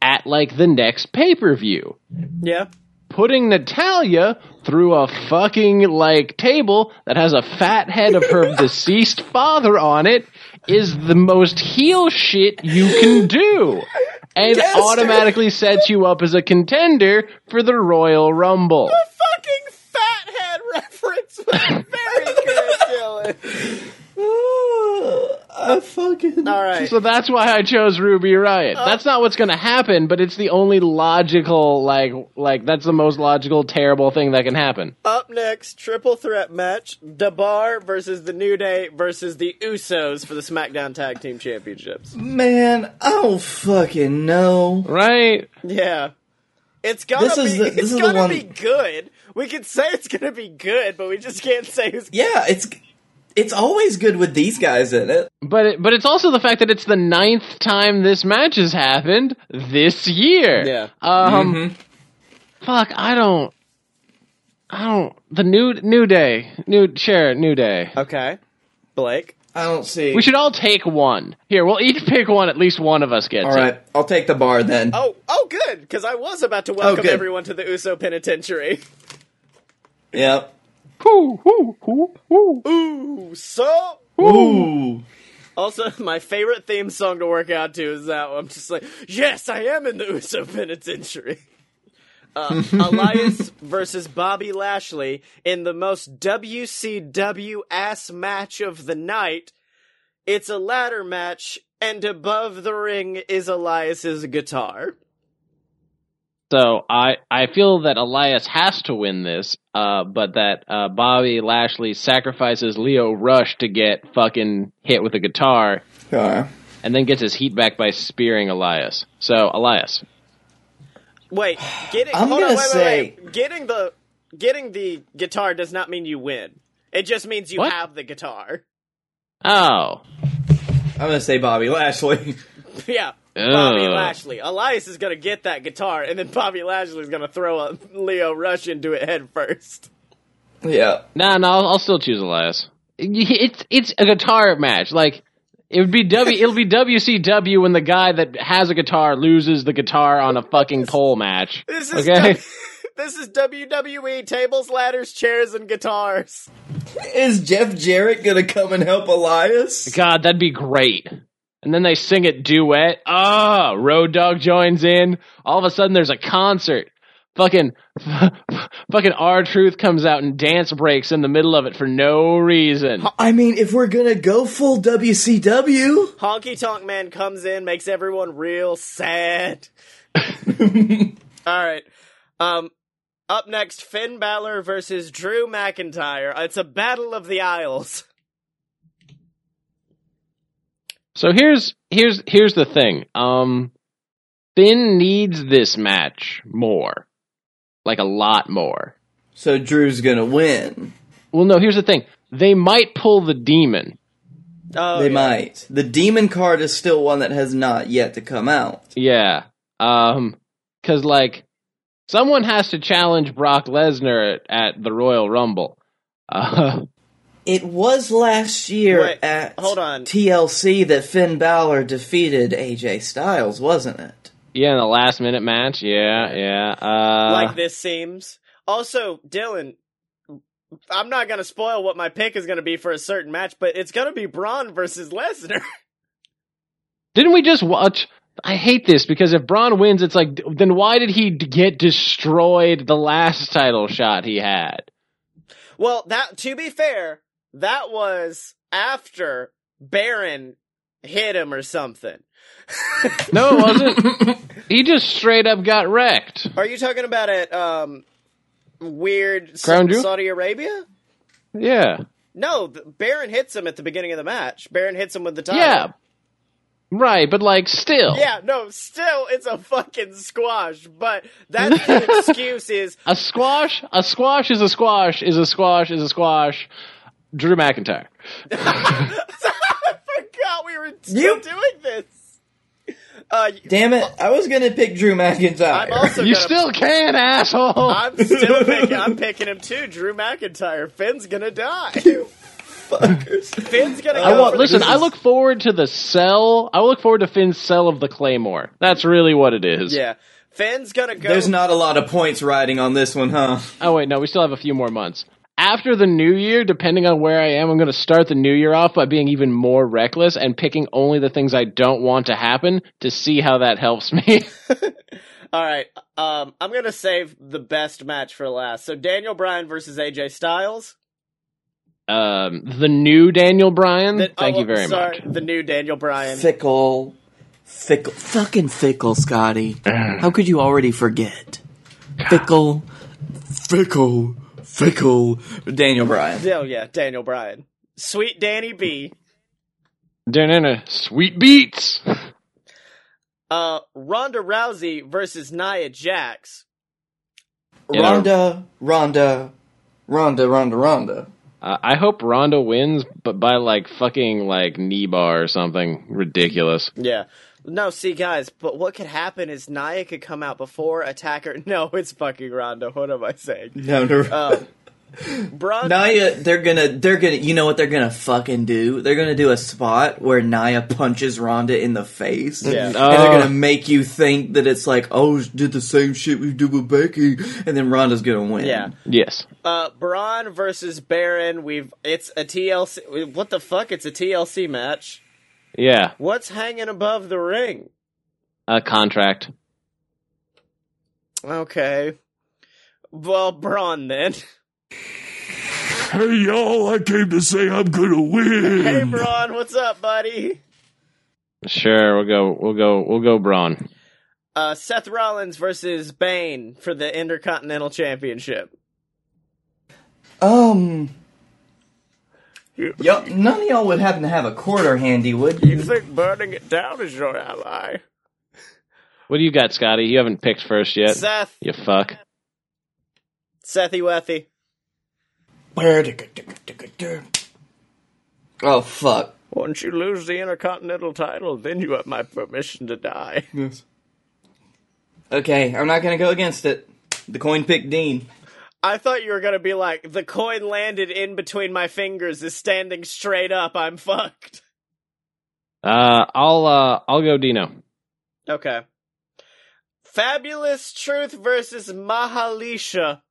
at like the next pay per view. Yeah. Putting Natalya through a fucking like table that has a fat head of her deceased father on it is the most heel shit you can do. And Yes, automatically sets you up as a contender for the Royal Rumble. The fucking fathead reference was very good, Dylan. I fucking. All right. So that's why I chose Ruby Riott. Uh, that's not what's going to happen, but it's the only logical like like that's the most logical terrible thing that can happen. Up next, triple threat match: the Bar versus the New Day versus the Usos for the SmackDown Tag Team Championships. Man, I don't fucking know. Right? Yeah. It's gonna This is be the- it's this is gonna one- be good. We can say it's gonna be good, but we just can't say who's Yeah, it's it's always good with these guys in it. But it, but it's also the fact that it's the ninth time this match has happened this year. Yeah. Um. Mhm. Fuck. I don't. I don't. The new new day. New share new day. Okay. Blake. I don't see. We should all take one. Here, we'll each pick one. At least one of us gets All it. right, I'll take the bar then. Oh, oh, good, because I was about to welcome good. everyone to the Uso Penitentiary. Yep. Hoo, ooh, hoo, hoo. Ooh, so. Ooh. Also, my favorite theme song to work out to is that one. I'm just like, yes, I am in the Uso Penitentiary. Uh, Elias versus Bobby Lashley in the most WCW ass match of the night. It's a ladder match, and above the ring is Elias's guitar. So I I feel that Elias has to win this, uh, but that uh, Bobby Lashley sacrifices Lio Rush to get fucking hit with a guitar, Okay. and then gets his heat back by spearing Elias. So Elias, Wait, getting I'm hold gonna wait, say- wait, wait. Getting the getting the guitar does not mean you win. It just means you What? have the guitar. oh, I'm gonna say Bobby Lashley. yeah. Bobby Ugh. Lashley. Elias is gonna get that guitar, and then Bobby Lashley is gonna throw a Lio Rush into it head first. yeah. no, no, I'll, I'll still choose Elias. It's it's a guitar match, like. It would be W. It'll be WCW when the guy that has a guitar loses the guitar on a fucking pole match. This is Okay. W- this is WWE tables, ladders, chairs, and guitars. Is Jeff Jarrett gonna come and help Elias? God, that'd be great. And then they sing it duet. Ah, Road Dog joins in. All of a sudden, there's a concert. Fucking, fucking R Truth comes out and dance breaks in the middle of it for no reason. I mean, if we're gonna go full WCW, Honky Tonk Man comes in, makes everyone real sad. All right. Um, up next, Finn Balor versus Drew McIntyre. It's a battle of the Isles. So here's here's here's the thing. Um, Finn needs this match more, like a lot more. so Drew's gonna win. Well, no. Here's the thing. They might pull the demon. Oh, they yeah. might. The demon card is still one that has not yet to come out. Yeah. Um, cause like, someone has to challenge Brock Lesnar at, at the Royal Rumble. Uh, It was last year Wait, at hold on. TLC that Finn Balor defeated AJ Styles, wasn't it? yeah, in the last minute match. Yeah, yeah. Uh, like this seems. Also, Dylan, I'm not gonna spoil what my pick is gonna be for a certain match, but it's gonna be Braun versus Lesnar. didn't we just watch? I hate this because if Braun wins, it's like, then why did he get destroyed the last title shot he had? well, that to be fair, that was after Baron hit him or something. No, it wasn't. he just straight up got wrecked. Are you talking about at um weird Crown Jewel? Saudi Arabia? Yeah, No, the, Baron hits him at the beginning of the match. Baron hits him with the title. yeah. Right, but like, still. Yeah, no, still it's a fucking squash, but that's the excuse is A squash, a squash is a squash is a squash is a squash. Drew McIntyre. I forgot we were still You- doing this. Uh, Damn it! I was gonna pick Drew McIntyre. I'm also You gonna, still can, asshole. I'm still picking. I'm picking him too. Drew McIntyre. Finn's gonna die. Fuckers. Finn's gonna. I go want. for Listen, the- I look forward to the sell. I look forward to Finn's sell of the Claymore. That's really what it is. Yeah, Finn's gonna go. There's not a lot of points riding on this one, huh? Oh wait, no, we still have a few more months. After the new year, depending on where I am, I'm going to start the new year off by being even more reckless and picking only the things I don't want to happen to see how that helps me. All right. Um, I'm gonna save the best match for last. So Daniel Bryan versus AJ Styles. um, the new Daniel Bryan. The- Thank oh, you very sorry, much. The new Daniel Bryan. Fickle. Fickle. Fucking fickle, Scotty. How could you already forget? Fickle. Fickle. Fickle. Daniel Bryan. Oh yeah, Daniel Bryan. Sweet Danny B. Da-na-na. Sweet beats. Uh, Ronda Rousey versus Nia Jax. You know- Ronda. Ronda. Ronda. Ronda. Ronda. Uh, I hope Ronda wins, but by like fucking like knee bar or something ridiculous. Yeah. No, see, guys, but what could happen is Nia could come out before attacker. No, it's fucking Ronda. What am I saying? No, no. Um, Braun. Nia, they're gonna, they're gonna, you know what they're gonna fucking do? They're gonna do a spot where Nia punches Ronda in the face. Yeah. And Oh. they're gonna make you think that it's like, oh, she did the same shit we did with Becky, and then Ronda's gonna win. Yeah. Yes. Uh, Braun versus Baron. We've it's a TLC. What the fuck? It's a TLC match. Yeah. What's hanging above the ring? A contract. Okay. Well, Braun then. Hey y'all, I came to say I'm gonna win. Hey, Braun, what's up, buddy? Sure, we'll go. We'll go. We'll go. Braun. Uh, Seth Rollins versus Bane for the Intercontinental Championship. Um. Yup, none of y'all would happen to have a quarter handy, would you? you? think burning it down is your ally? What do you got, Scotty? You haven't picked first yet. Seth, You fuck. Sethy Wethy. Oh fuck. Once you lose the Intercontinental title, then you have my permission to die. Yes. Okay, I'm not gonna go against it. The coin picked Dean. I thought you were gonna be like, the coin landed in between my fingers, is standing straight up, I'm fucked. Uh, I'll. Uh, I'll go. Dino. Okay. Fabulous Truth versus Mahalicia.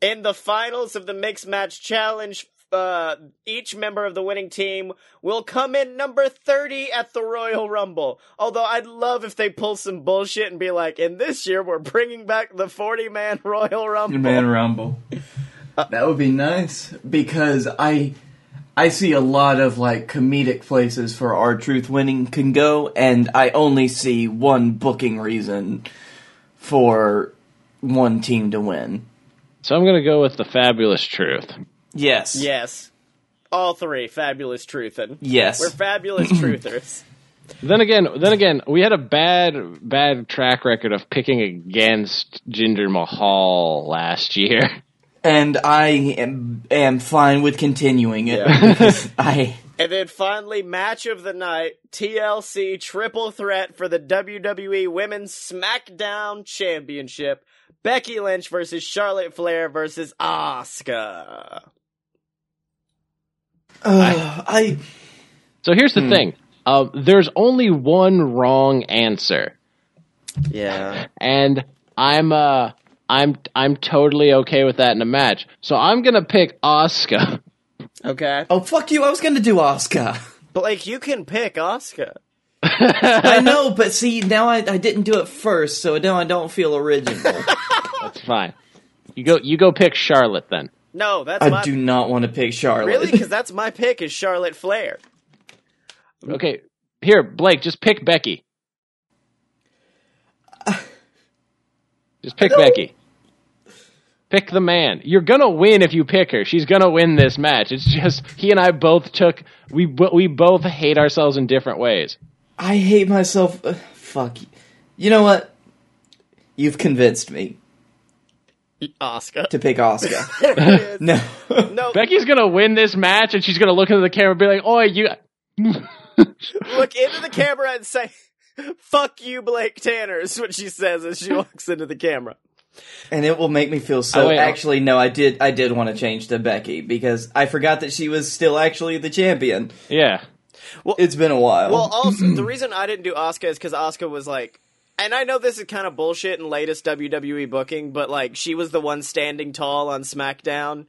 In the finals of the Mixed Match Challenge, uh, each member of the winning team will come in number 30 at the Royal Rumble. Although I'd love if they pull some bullshit and be like, and this year we're bringing back the 40 man Royal Rumble. Man Rumble. that would be nice because I I see a lot of like comedic places for R Truth winning can go, and I only see one booking reason for one team to win. So I'm gonna go with the fabulous truth. Yes. Yes. All three. Fabulous Truthin'. Yes. We're fabulous truthers. Then again, then again, we had a bad, bad track record of picking against Jinder Mahal last year. and I am, am fine with continuing it. Yeah. because I And then finally, match of the night TLC triple threat for the WWE Women's SmackDown Championship. Becky Lynch versus Charlotte Flair versus Asuka. Uh, I So here's the thing: uh, there's only one wrong answer, Yeah. and I'm uh, I'm I'm totally okay with that in a match. So I'm gonna pick Asuka. Okay. oh fuck you! I was gonna do Asuka. Blake, you can pick Asuka. I know, but see now I, I didn't do it first, so now I don't feel original. That's fine. You go. You go pick Charlotte then. No, that's I my do not want to pick Charlotte. really because that's my pick is Charlotte Flair. Okay. Here, Blake, just pick Becky. Just pick Becky. Pick the man. You're gonna win if you pick her. She's gonna win this match. It's just he and I both took we we both hate ourselves in different ways. I hate myself. Uh, fuck. you. You know what? You've convinced me Asuka. to pick Asuka. no. no. no, Becky's gonna win this match, and she's gonna look into the camera and be like, "Oh, you." look into the camera and say, "Fuck you, Blake Tanner," is what she says as she walks into the camera. and it will make me feel so. Oh, wait, oh. actually, no. I did. I did want to change to Becky because I forgot that she was still actually the champion. Yeah. Well, it's been a while. Well, also the reason I didn't do Asuka is because Asuka was like, and I know this is kind of bullshit in latest WWE booking, but like she was the one standing tall on SmackDown,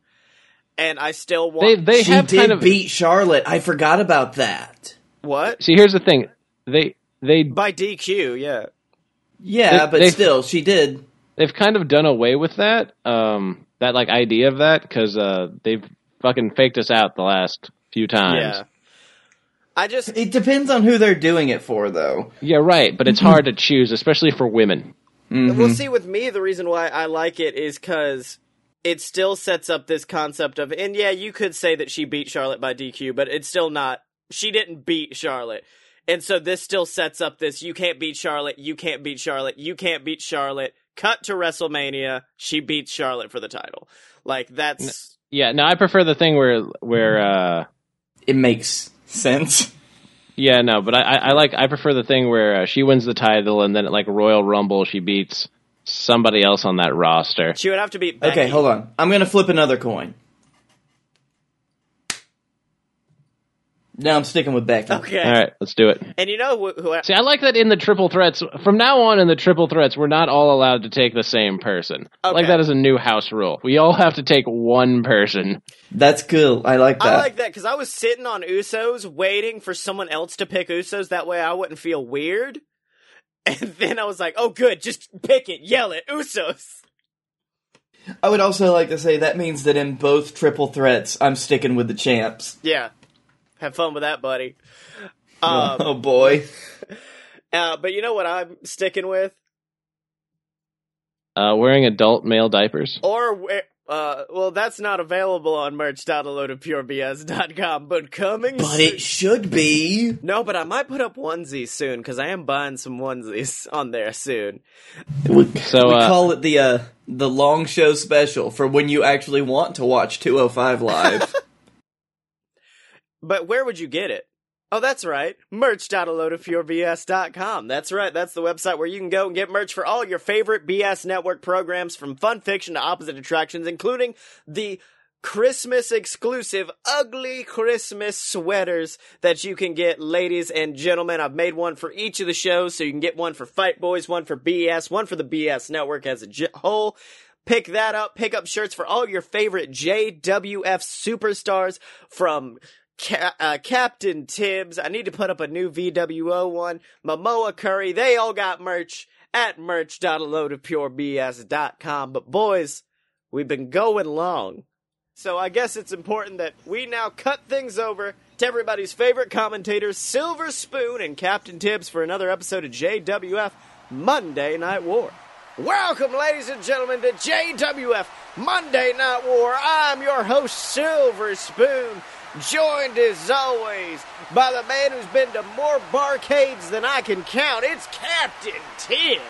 and I still They want they she have did kind of beat Charlotte. I forgot about that. what see. Here's the thing. They they by DQ. Yeah, Yeah, They- but they- still, she did. they've kind of done away with that um that like idea of that because uh they've fucking faked us out the last few times. yeah. I just It depends on who they're doing it for, though. Yeah, right. But it's hard to choose, especially for women. We'll see, with me, the reason why I like it is because it still sets up this concept of, and yeah, you could say that she beat Charlotte by DQ, but it's still not. She didn't beat Charlotte. And so this still sets up this you can't beat Charlotte, you can't beat Charlotte, you can't beat Charlotte. Cut to WrestleMania, she beats Charlotte for the title. Like, that's. Yeah, no, I prefer the thing where where uh It makes sense. yeah, no, but I I I like I prefer the thing where uh, she wins the title and then at like Royal Rumble she beats somebody else on that roster. She would have to beat Becky. Okay, hold on. I'm gonna flip another coin. No, I'm sticking with Becky. Okay. All right, let's do it. And you know who? who See, I like that in the triple threats. From now on, in the triple threats, we're not all allowed to take the same person. I Okay. Like that is a new house rule. We all have to take one person. That's cool. I like that. I like that because I was sitting on Usos waiting for someone else to pick Usos. That way I wouldn't feel weird. And then I was like, oh, good, just pick it, yell it, Usos. I would also like to say that means that in both triple threats, I'm sticking with the champs. Yeah. Have fun with that, buddy. Um, oh boy. uh, but you know what I'm sticking with? Uh, wearing adult male diapers. Or, where- uh, well, that's not available on merch.aloadofpurebs.com, but coming But soon- it should be. No, but I might put up onesies soon because I am buying some onesies on there soon. We, So, we uh, call it the uh, the long show special for when you actually want to watch 205 live. But where would you get it? Oh, that's right. Merch.aloadofpurebs.com. That's right. That's the website where you can go and get merch for all your favorite BS network programs from fun fiction to opposite attractions, including the Christmas exclusive ugly Christmas sweaters that you can get, ladies and gentlemen. I've made one for each of the shows, so you can get one for Fight Boys, one for BS, one for the BS network as a whole. Pick that up. Pick up shirts for all your favorite JWF superstars from Ca- uh, Captain Tibbs. I need to put up a new VWO one. Momoa Curry. They all got merch at merch.aloadofpurebs.com. But boys, we've been going long. So I guess it's important that we now cut things over to everybody's favorite commentators, Silver Spoon and Captain Tibbs, for another episode of JWF Monday Night War. Welcome, ladies and gentlemen, to JWF Monday Night War. I'm your host, Silver Spoon, joined as always by the man who's been to more barcades than I can count. It's Captain Tibbs.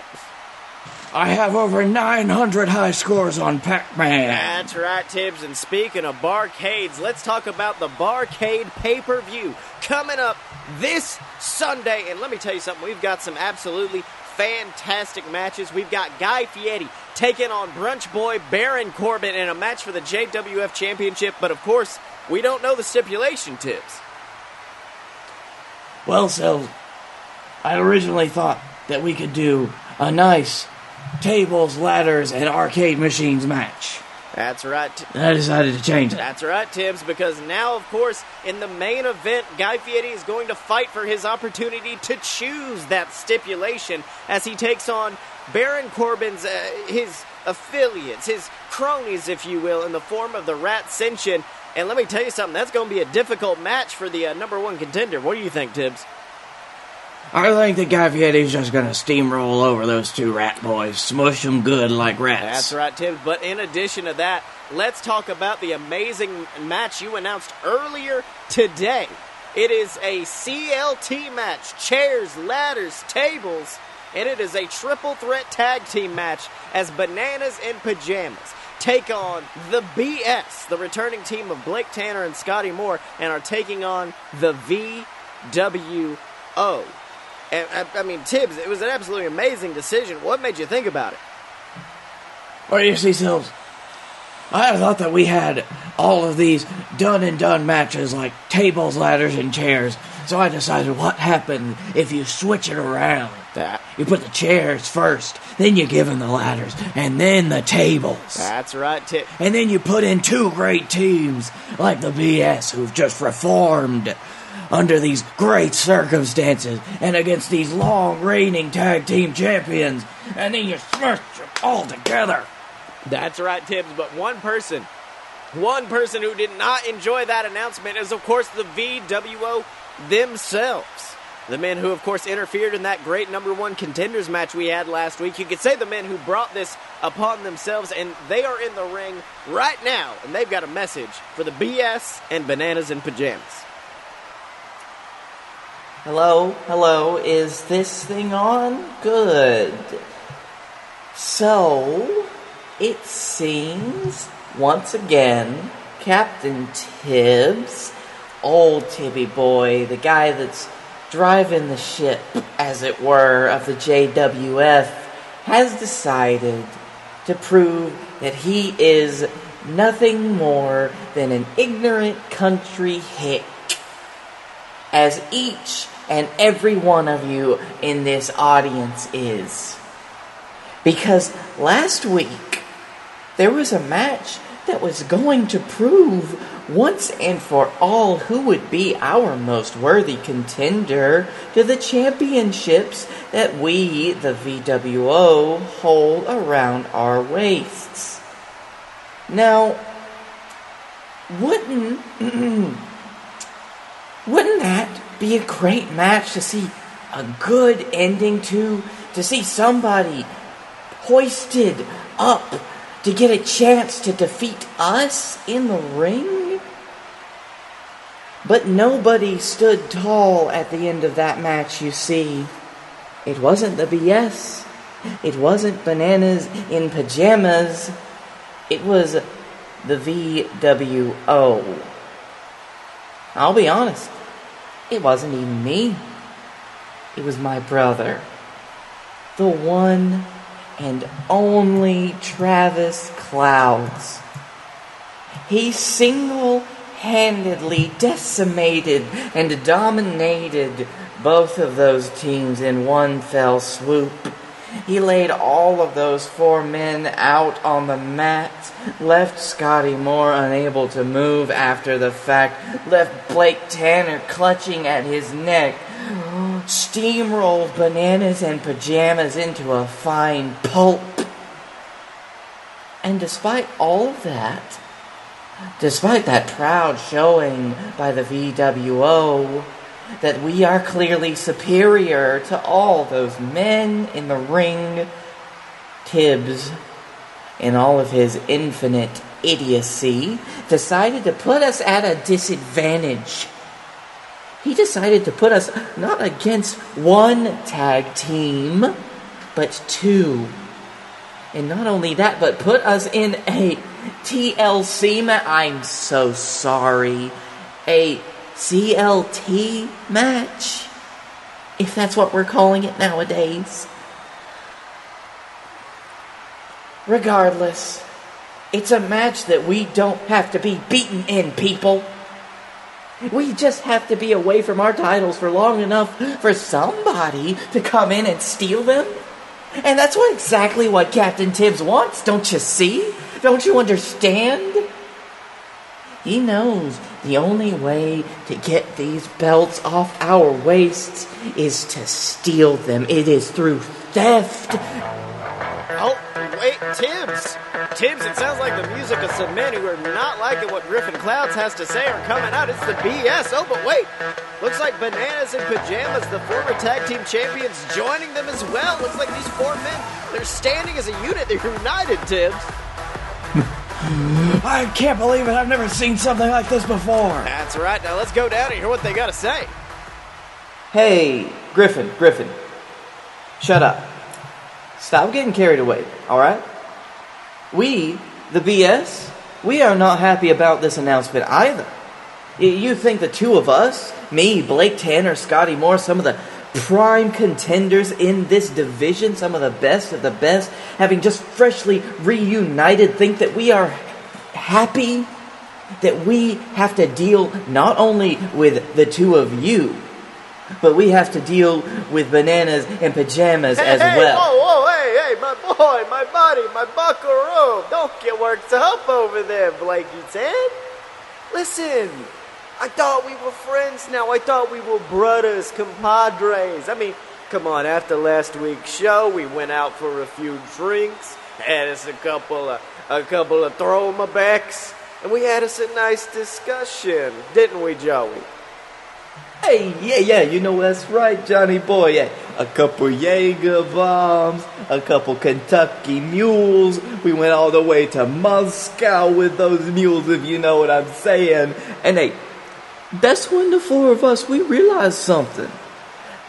I have over 900 high scores on Pac-Man. That's right, Tibbs. And speaking of barcades, let's talk about the Barcade pay per view coming up this Sunday. And let me tell you something, we've got some absolutely fantastic matches. We've got Guy Fieri taking on Brunch Boy Baron Corbin in a match for the JWF Championship. But of course, we don't know the stipulation, Tibbs. Well, so I originally thought that we could do a nice tables, ladders, and arcade machines match. That's right. T- I decided to change it. That's right, Tibbs, because now, of course, in the main event, Guy Fieri is going to fight for his opportunity to choose that stipulation as he takes on Baron Corbin's, uh, his affiliates, his cronies, if you will, in the form of the Rat Ascension. And let me tell you something, that's going to be a difficult match for the uh, number one contender. What do you think, Tibbs? I think that Guy Fieri's just gonna steamroll over those two rat boys, smush them good like rats. That's right, Tibbs. But in addition to that, let's talk about the amazing match you announced earlier today. It is a CLT match chairs, ladders, tables, and it is a triple threat tag team match as Bananas in Pajamas take on the BS, the returning team of Blake Tanner and Scotty Moore, and are taking on the VWO. And, I, I mean, Tibbs, it was an absolutely amazing decision. What made you think about it? Do you see, Sills? I thought that we had all of these done and done matches like tables, ladders, and chairs. So I decided what happened if you switch it around. That. You put the chairs first, then you give them the ladders, and then the tables. That's right, Tip. And then you put in two great teams like the BS who've just reformed under these great circumstances and against these long reigning tag team champions. And then you smash them all together. That's right, Tibbs. But one person, one person who did not enjoy that announcement is, of course, the VWO themselves. The men who, of course, interfered in that great number one contenders match we had last week. You could say the men who brought this upon themselves, and they are in the ring right now, and they've got a message for the BS and Bananas and Pajamas. Hello, hello, is this thing on? Good. So, it seems, once again, Captain Tibbs, old Tibby boy, the guy that's driving the ship, as it were, of the JWF, has decided to prove that he is nothing more than an ignorant country hick, as each and every one of you in this audience is. Because last week, there was a match that was going to prove once and for all who would be our most worthy contender to the championships that we, the VWO, hold around our waists. Now, wouldn't wouldn't that be a great match to see a good ending to to see somebody hoisted up to get a chance to defeat us in the ring? But nobody stood tall at the end of that match, you see. It wasn't the BS. It wasn't bananas in pajamas. It was the VWO. I'll be honest, it wasn't even me. It was my brother. The one and only Travis Clouds. He single handedly decimated and dominated both of those teams in one fell swoop. He laid all of those four men out on the mat, left Scotty Moore unable to move after the fact, left Blake Tanner clutching at his neck, steamrolled bananas and pajamas into a fine pulp. And despite all of that, despite that proud showing by the VWO, that we are clearly superior to all those men in the ring, Tibbs, in all of his infinite idiocy, decided to put us at a disadvantage. He decided to put us not against one tag team, but two. And not only that, but put us in a TLC match. I'm so sorry. A CLT match, if that's what we're calling it nowadays. Regardless, it's a match that we don't have to be beaten in, people. We just have to be away from our titles for long enough for somebody to come in and steal them. And that's what exactly what Captain Tibbs wants, don't you see? Don't you understand? He knows the only way to get these belts off our waists is to steal them. It is through theft. Oh, wait, Tibbs! Tibbs, it sounds like the music of some men who are not liking what Griffin Clouds has to say are coming out. It's the BS. Oh, but wait! Looks like Bananas in Pajamas, the former tag team champions, joining them as well. Looks like these four men, they're standing as a unit. They're united, Tibbs. I can't believe it. I've never seen something like this before. That's right. Now let's go down and hear what they got to say. Hey, Griffin, Griffin. Shut up. Stop getting carried away, alright? We, the BS, we are not happy about this announcement either. You think the two of us, me, Blake Tanner, Scotty Moore, some of the prime contenders in this division, some of the best of the best, having just freshly reunited, think that we are happy that we have to deal not only with the two of you, but we have to deal with bananas and pajamas as hey, well. Whoa, whoa, hey, my boy, my buddy, my buckaroo. Don't get worked up over there, Blakey Tan. Listen, I thought we were friends now. I thought we were brothers, compadres. I mean, come on, after last week's show, we went out for a few drinks, had us a couple of, a couple of throwbacks, and we had us a nice discussion, didn't we, Joey? Hey, yeah, yeah, you know that's right, Johnny boy. Yeah, a couple Jaeger bombs, a couple Kentucky mules. We went all the way to Moscow with those mules, if you know what I'm saying. And hey, that's when the four of us we realized something.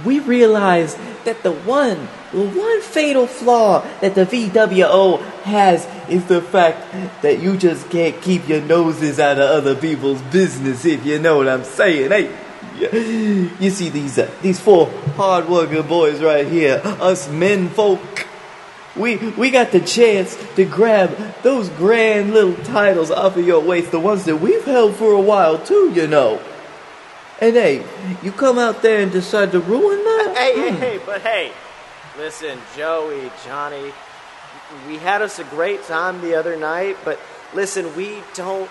We realized that the one, the one fatal flaw that the VWO has is the fact that you just can't keep your noses out of other people's business, if you know what I'm saying. Hey, you see these uh, these four hard-working boys right here, us men folk. We we got the chance to grab those grand little titles off of your waist, the ones that we've held for a while too, you know. And hey, you come out there and decide to ruin that? Hey, hey, Hmm. hey, but hey, listen, Joey, Johnny, we had us a great time the other night, but listen, we don't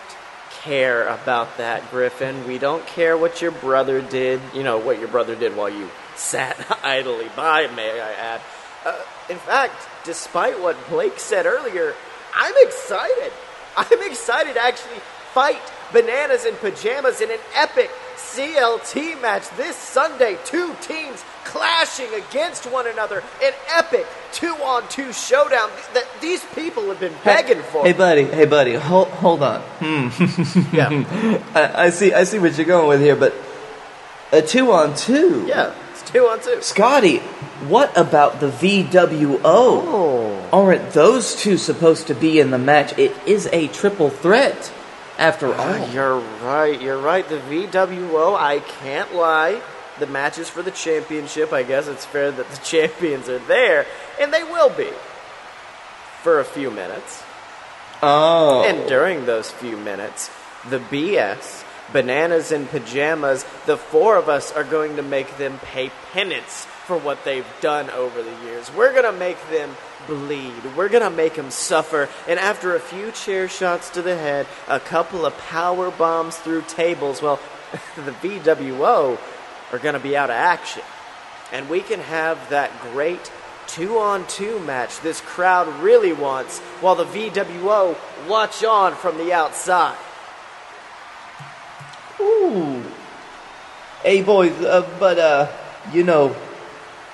care about that, Griffin. We don't care what your brother did, you know, what your brother did while you sat idly by, may I add. Uh, in fact, despite what Blake said earlier, I'm excited. I'm excited to actually fight bananas in pajamas in an epic CLT match this Sunday. Two teams clashing against one another. An epic two on two showdown that these people have been begging for. Hey, buddy. Hey, buddy. Hold, hold on. Hmm. yeah, I, I see. I see what you're going with here, but a two on two. yeah, it's two on two. Scotty, what about the VWO? Oh. Aren't those two supposed to be in the match? It is a triple threat, after Ah, all. You're right. You're right. The VWO. I can't lie. The match is for the championship. I guess it's fair that the champions are there, and they will be for a few minutes. Oh. And during those few minutes, the BS, bananas in pajamas, the four of us are going to make them pay penance for what they've done over the years. We're going to make them bleed. We're going to make them suffer. And after a few chair shots to the head, a couple of power bombs through tables, well, the VWO are going to be out of action. And we can have that great two on two match this crowd really wants while the VWO watch on from the outside. Ooh. Hey, boys, uh, but, uh, you know,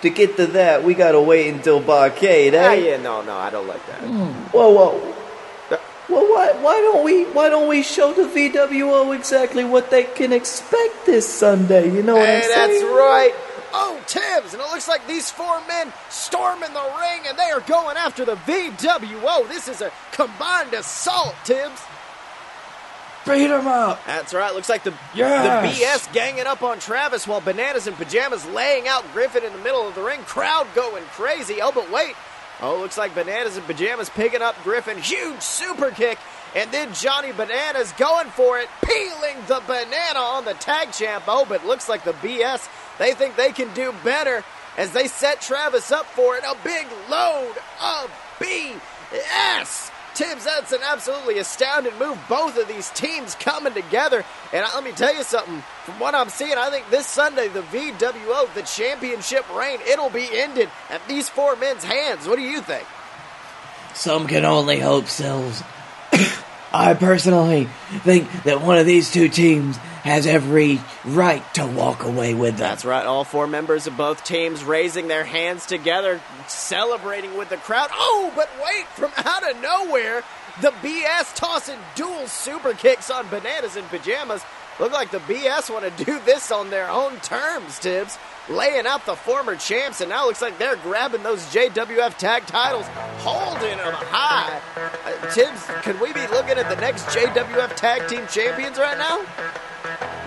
to get to that, we gotta wait until Barcade, eh? Ah, yeah, no, no, I don't like that. Whoa, whoa. Well, why, why don't we why don't we show the VWO exactly what they can expect this Sunday? You know what I'm saying? that's right. Oh, Tibbs, and it looks like these four men storming the ring and they are going after the VWO. This is a combined assault, Tibbs. Beat him up. That's right. Looks like the Yes. the BS ganging up on Travis while Bananas in pajamas laying out Griffin in the middle of the ring. Crowd going crazy. Oh, but wait. Oh, looks like Bananas and pajamas picking up Griffin. Huge super kick. And then Johnny Bananas going for it, peeling the banana on the tag champ. Oh, but looks like the BS, they think they can do better as they set Travis up for it. A big load of BS. Tibbs, that's an absolutely astounding move. Both of these teams coming together. And let me tell you something. From what I'm seeing, I think this Sunday, the VWO, the championship reign, it'll be ended at these four men's hands. What do you think? Some can only hope, Sills. I personally think that one of these two teams has every right to walk away with that. That's right. All four members of both teams raising their hands together, celebrating with the crowd. Oh, but wait, from out of nowhere, the BS tossing dual super kicks on bananas in pajamas. Look like the BS want to do this on their own terms, Tibbs. Laying out the former champs, and now looks like they're grabbing those JWF tag titles, holding them high. Uh, Tibbs, could we be looking at the next JWF tag team champions right now?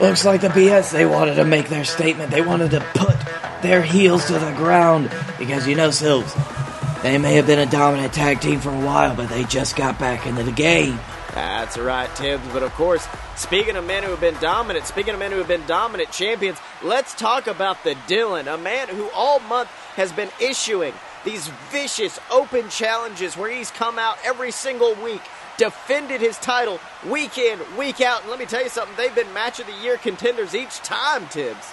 Looks like the BS they wanted to make their statement. They wanted to put their heels to the ground because you know, Sills, they may have been a dominant tag team for a while, but they just got back into the game. That's right, Tibbs. But of course, speaking of men who have been dominant, speaking of men who have been dominant champions, let's talk about the Dylan, a man who all month has been issuing these vicious open challenges where he's come out every single week, defended his title week in, week out. And let me tell you something, they've been match of the year contenders each time, Tibbs.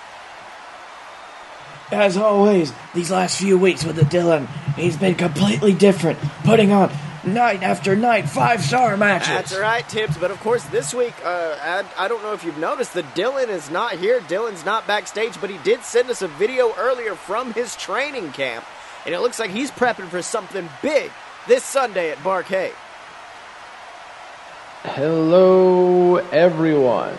As always, these last few weeks with the Dylan, he's been completely different, putting on night after night five star matches. That's right, Tibbs. But of course, this week, uh, I, I don't know if you've noticed, that Dylan is not here. Dylan's not backstage, but he did send us a video earlier from his training camp. And it looks like he's prepping for something big this Sunday at Barcade. Hello, everyone.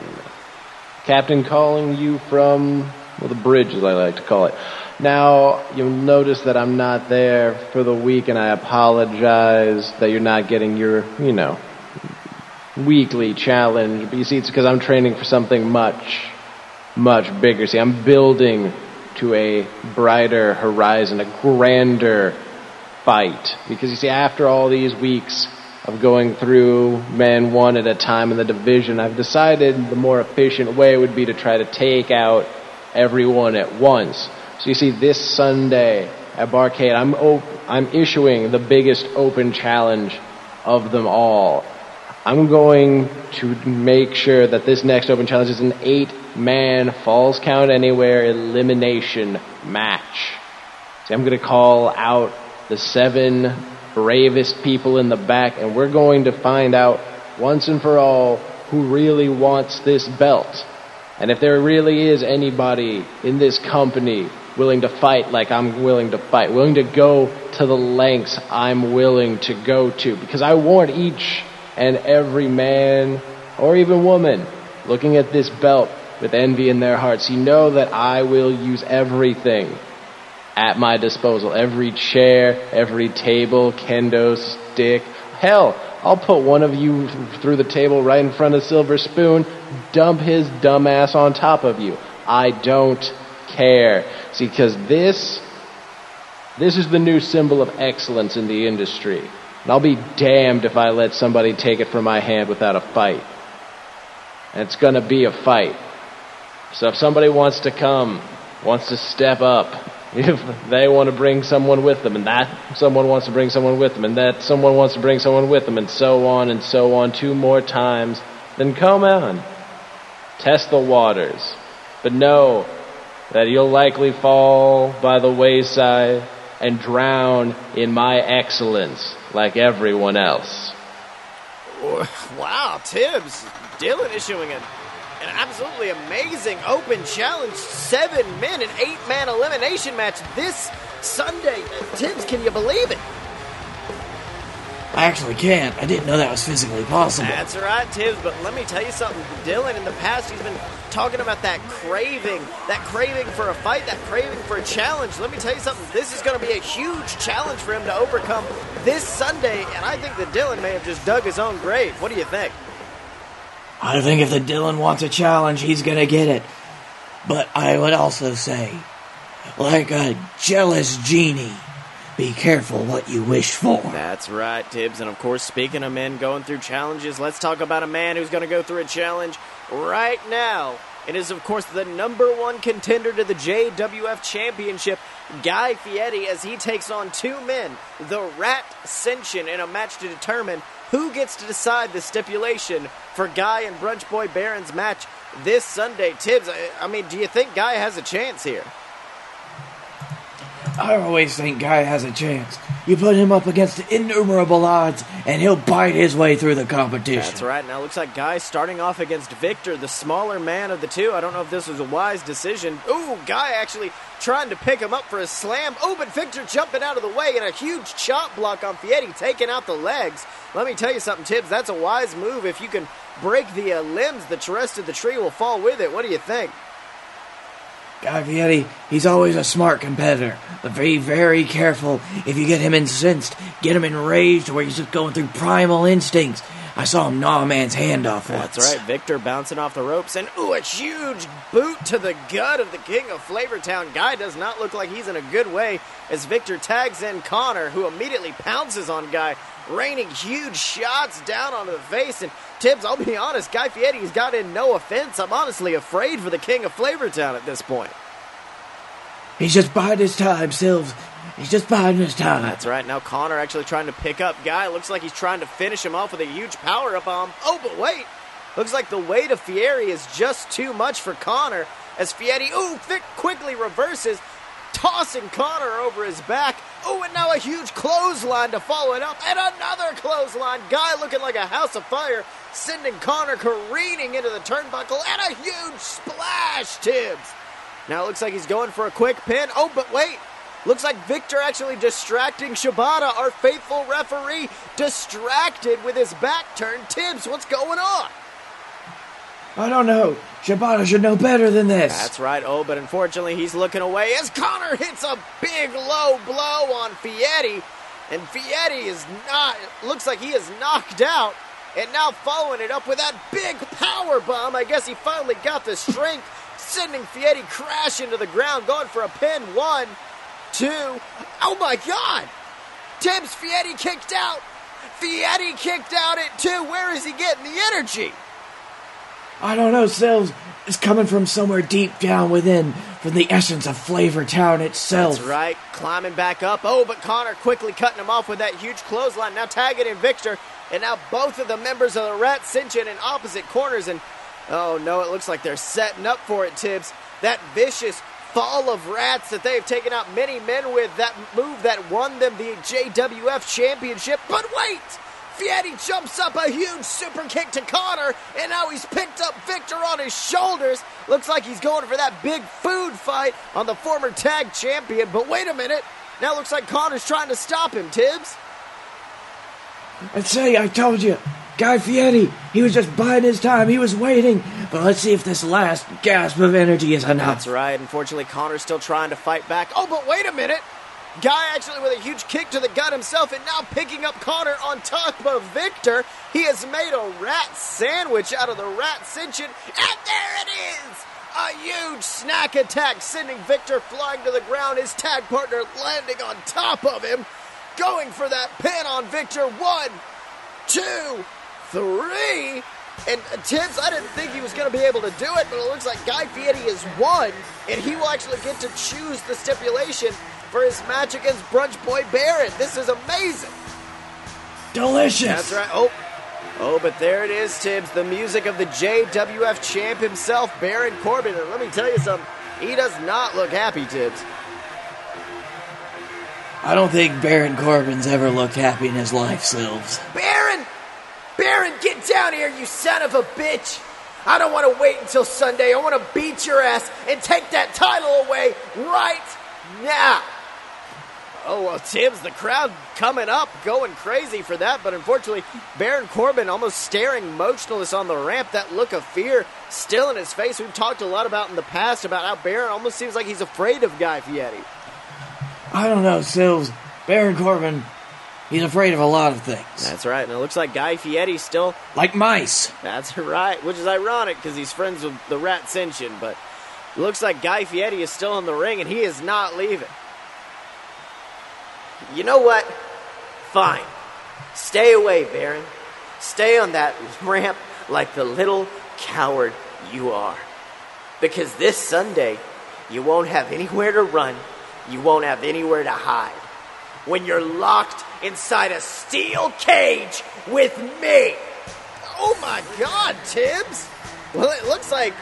Captain calling you from, well, the bridge, as I like to call it. Now, you'll notice that I'm not there for the week, and I apologize that you're not getting your, you know, weekly challenge. But you see, it's because I'm training for something much, much bigger. See, I'm building to a brighter horizon, a grander fight. Because you see, after all these weeks of going through men one at a time in the division, I've decided the more efficient way would be to try to take out everyone at once. So you see, this Sunday at Barcade, I'm op- I'm issuing the biggest open challenge of them all. I'm going to make sure that this next open challenge is an eight man falls count anywhere elimination match. See, I'm going to call out the seven bravest people in the back, and we're going to find out once and for all who really wants this belt. And if there really is anybody in this company willing to fight like I'm willing to fight, willing to go to the lengths I'm willing to go to, because I warned each and every man or even woman looking at this belt with envy in their hearts, you know that I will use everything at my disposal. Every chair, every table, kendo stick. Hell, I'll put one of you through the table right in front of Silver Spoon, dump his dumb ass on top of you. I don't care. See, because this, this is the new symbol of excellence in the industry. And I'll be damned if I let somebody take it from my hand without a fight. And it's gonna be a fight. So if somebody wants to come, wants to step up, if they want to bring someone with them, and that someone wants to bring someone with them, and that someone wants to bring someone with them, and so on and so on, two more times, then come on. Test the waters. But know that you'll likely fall by the wayside and drown in my excellence like everyone else. Wow, Tibbs, Dylan issuing an, an absolutely amazing open challenge. Seven men, an eight man elimination match this Sunday. Tibbs, can you believe it? I actually can't. I didn't know that was physically possible. That's right, Tibbs, but let me tell you something. Dylan, in the past, he's been talking about that craving, that craving for a fight, that craving for a challenge. Let me tell you something. This is going to be a huge challenge for him to overcome this Sunday, and I think that Dylan may have just dug his own grave. What do you think? I think if the Dylan wants a challenge, he's gonna get it. But I would also say, like a jealous genie, be careful what you wish for. That's right, Tibbs. And of course, speaking of men going through challenges, let's talk about a man who's going to go through a challenge right now. It is, of course, the number one contender to the JWF Championship, Guy Fieri, as he takes on two men, the Rat Ascension, in a match to determine who gets to decide the stipulation for Guy and Brunch Boy Baron's match this Sunday. Tibbs, I, I mean, do you think Guy has a chance here? I always think Guy has a chance. You put him up against innumerable odds, and he'll bite his way through the competition. That's right. Now looks like Guy starting off against Victor, the smaller man of the two. I don't know if this was a wise decision. Ooh, Guy actually trying to pick him up for a slam. Oh, but Victor jumping out of the way and a huge chop block on Fieri, taking out the legs. Let me tell you something, Tibbs. That's a wise move. If you can break the uh, limbs, the rest of the tree will fall with it. What do you think? Guy Fieri, he's always a smart competitor, but be very careful if you get him incensed, get him enraged, where he's just going through primal instincts. I saw him gnaw a man's hand off once. That's right. Victor bouncing off the ropes and ooh, a huge boot to the gut of the king of Flavortown. Guy does not look like he's in a good way as Victor tags in Connor, who immediately pounces on Guy, raining huge shots down onto the face. And Tibbs, I'll be honest, Guy Fieri's got in no offense. I'm honestly afraid for the king of Flavortown at this point. He's just biding his time, Silves. He's just biding his time. That's right. Now Connor actually trying to pick up Guy. Looks like he's trying to finish him off with a huge power up bomb. Oh, but wait. Looks like the weight of Fieri is just too much for Connor as Fieri, ooh, quickly reverses, tossing Connor over his back. Oh, and now a huge clothesline to follow it up, and another clothesline. Guy looking like a house of fire, sending Connor careening into the turnbuckle, and a huge splash, Tibbs. Now it looks like he's going for a quick pin. Oh, but wait. Looks like Victor actually distracting Shibata, our faithful referee, distracted with his back turned. Tibbs, what's going on? I don't know. Shibata should know better than this. That's right. Oh, but unfortunately, he's looking away as Connor hits a big low blow on Fieri. And Fieri is not, looks like he is knocked out. And now following it up with that big power bomb. I guess he finally got the strength, sending Fieri crashing to the ground, going for a pin. One, two. Oh my God! Tibbs Fieri kicked out. Fieri kicked out at two. Where is he getting the energy? I don't know, Sills. It's coming from somewhere deep down within, from the essence of Flavor Town itself. That's right. Climbing back up. Oh, but Connor quickly cutting him off with that huge clothesline. Now tagging in Victor. And now both of the members of the Rat Ascension in opposite corners. And oh no, it looks like they're setting up for it, Tibbs. That vicious fall of rats that they've taken out many men with. That move that won them the JWF Championship. But wait! Fieri jumps up a huge super kick to Connor, and now he's picked up Victor on his shoulders. Looks like he's going for that big food fight on the former tag champion. But wait a minute. Now it looks like Connor's trying to stop him, Tibbs. I say, I told you. Guy Fieri, he was just biding his time. He was waiting. But let's see if this last gasp of energy is enough. That's right. Unfortunately, Connor's still trying to fight back. Oh, but wait a minute. Guy actually with a huge kick to the gut himself and now picking up Connor on top of Victor. He has made a rat sandwich out of the rat ascension. And there it is! A huge snack attack sending Victor flying to the ground. His tag partner landing on top of him. Going for that pin on Victor. One, two, three. And Tibbs, I didn't think he was going to be able to do it, but it looks like Guy Fieri has won, and he will actually get to choose the stipulation for his match against Brunch Boy Baron. This is amazing. Delicious. That's right. Oh, oh, but there it is, Tibbs. The music of the JWF champ himself, Baron Corbin. And let me tell you something. He does not look happy, Tibbs. I don't think Baron Corbin's ever looked happy in his life, Silves. Baron! Baron, get down here, you son of a bitch! I don't want to wait until Sunday. I want to beat your ass and take that title away right now. Oh, well, Tibbs, the crowd coming up, going crazy for that, but unfortunately, Baron Corbin almost staring motionless on the ramp, that look of fear still in his face. We've talked a lot about in the past about how Baron almost seems like he's afraid of Guy Fieri. I don't know, Sills. Baron Corbin, he's afraid of a lot of things. That's right, and it looks like Guy Fieri's still Like mice. That's right, which is ironic because he's friends with the Rat Ascension, but looks like Guy Fieri is still in the ring and he is not leaving. You know what? Fine. Stay away, Baron. Stay on that ramp like the little coward you are. Because this Sunday, you won't have anywhere to run, you won't have anywhere to hide. When you're locked inside a steel cage with me. Oh my god, Tibbs! Well, it looks like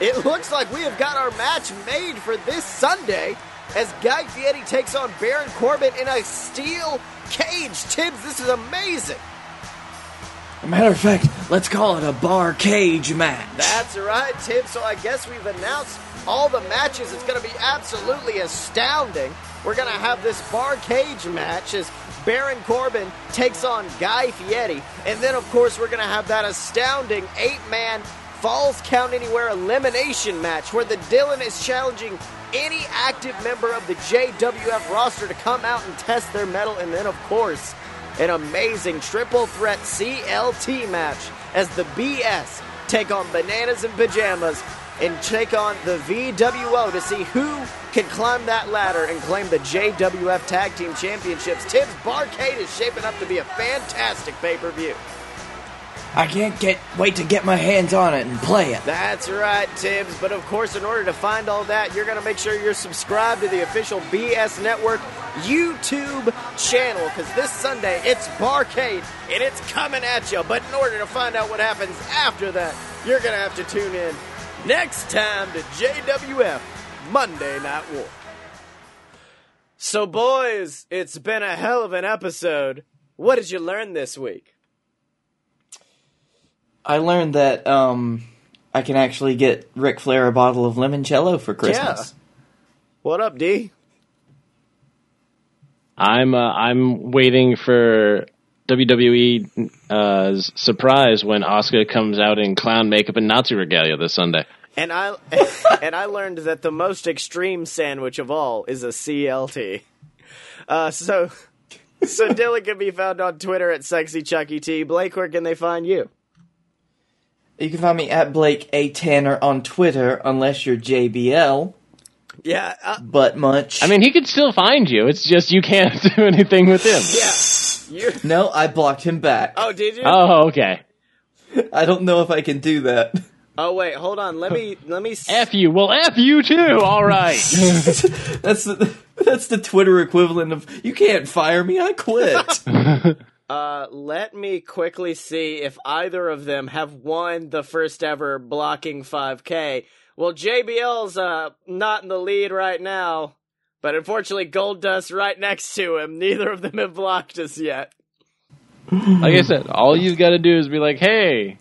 it looks like we have got our match made for this Sunday as Guy Fieri takes on Baron Corbin in a steel cage. Tibbs, this is amazing. a matter of fact, let's call it a bar cage match. That's right, Tibbs. So I guess we've announced all the matches. It's going to be absolutely astounding. We're going to have this bar cage match as Baron Corbin takes on Guy Fieri. And then, of course, we're going to have that astounding eight man Falls Count Anywhere elimination match where the Dylan is challenging any active member of the JWF roster to come out and test their mettle. And then, of course, an amazing triple threat CLT match as the BS take on Bananas and Pajamas and take on the VWO to see who can climb that ladder and claim the JWF Tag Team Championships. Tibbs Barcade is shaping up to be a fantastic pay per view. I can't get wait to get my hands on it and play it. That's right, Tibbs. But of course, in order to find all that, you're going to make sure you're subscribed to the official BS Network YouTube channel because this Sunday it's Barcade and it's coming at you. But in order to find out what happens after that, you're going to have to tune in next time to JWF Monday Night War. So, boys, it's been a hell of an episode. What did you learn this week? I learned that um I can actually get Ric Flair a bottle of limoncello for Christmas. Yeah. What up, D? I'm uh, I'm waiting for WWE's surprise when Oscar comes out in clown makeup and Nazi regalia this Sunday. And I and I learned that the most extreme sandwich of all is a CLT. Uh, so so Dylan can be found on Twitter at sexy Chucky T. Blake, where can they find you? You can find me at Blake A Tanner on Twitter, unless you're JBL. Yeah, uh, but much. I mean, he could still find you. It's just you can't do anything with him. yeah. You. no, I blocked him back. Oh, did you? Oh, okay. I don't know if I can do that. Oh wait, hold on. Let me let me. s- F you. Well, F you too. All right. That's the that's the Twitter equivalent of you can't fire me. I quit. Uh, let me quickly see if either of them have won the first ever blocking 5K. Well, JBL's uh not in the lead right now, but unfortunately, Goldust right next to him. Neither of them have blocked us yet. like I said, all you've got to do is be like, "Hey,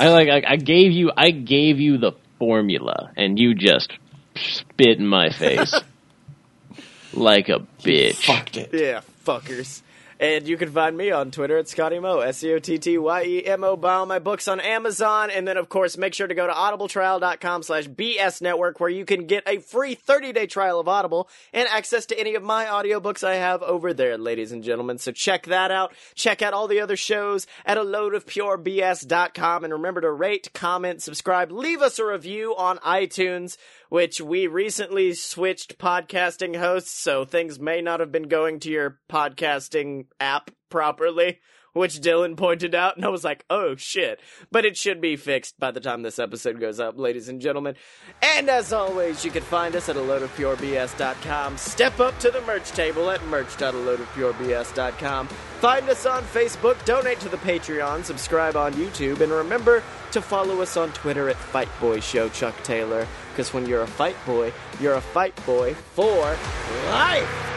I like I, I gave you I gave you the formula, and you just spit in my face like a bitch." Fucked it. Yeah, fuckers. And you can find me on Twitter at Scotty Mo, S C O T T Y E M O. Buy all my books on Amazon. And then, of course, make sure to go to audibletrial.com slash BS network where you can get a free 30 day trial of Audible and access to any of my audiobooks I have over there, ladies and gentlemen. So check that out. Check out all the other shows at a load of purebs.com. And remember to rate, comment, subscribe, leave us a review on iTunes which we recently switched podcasting hosts, so things may not have been going to your podcasting app properly, which Dylan pointed out, and I was like, oh shit. But it should be fixed by the time this episode goes up, ladies and gentlemen. And as always, you can find us at a loadofpurebs.com. Step up to the merch table at merch.aloadofpurebs.com. Find us on Facebook, donate to the Patreon, subscribe on YouTube, and remember to follow us on Twitter at Fight Boy Show Chuck Taylor. Because when you're a fight boy, you're a fight boy for life.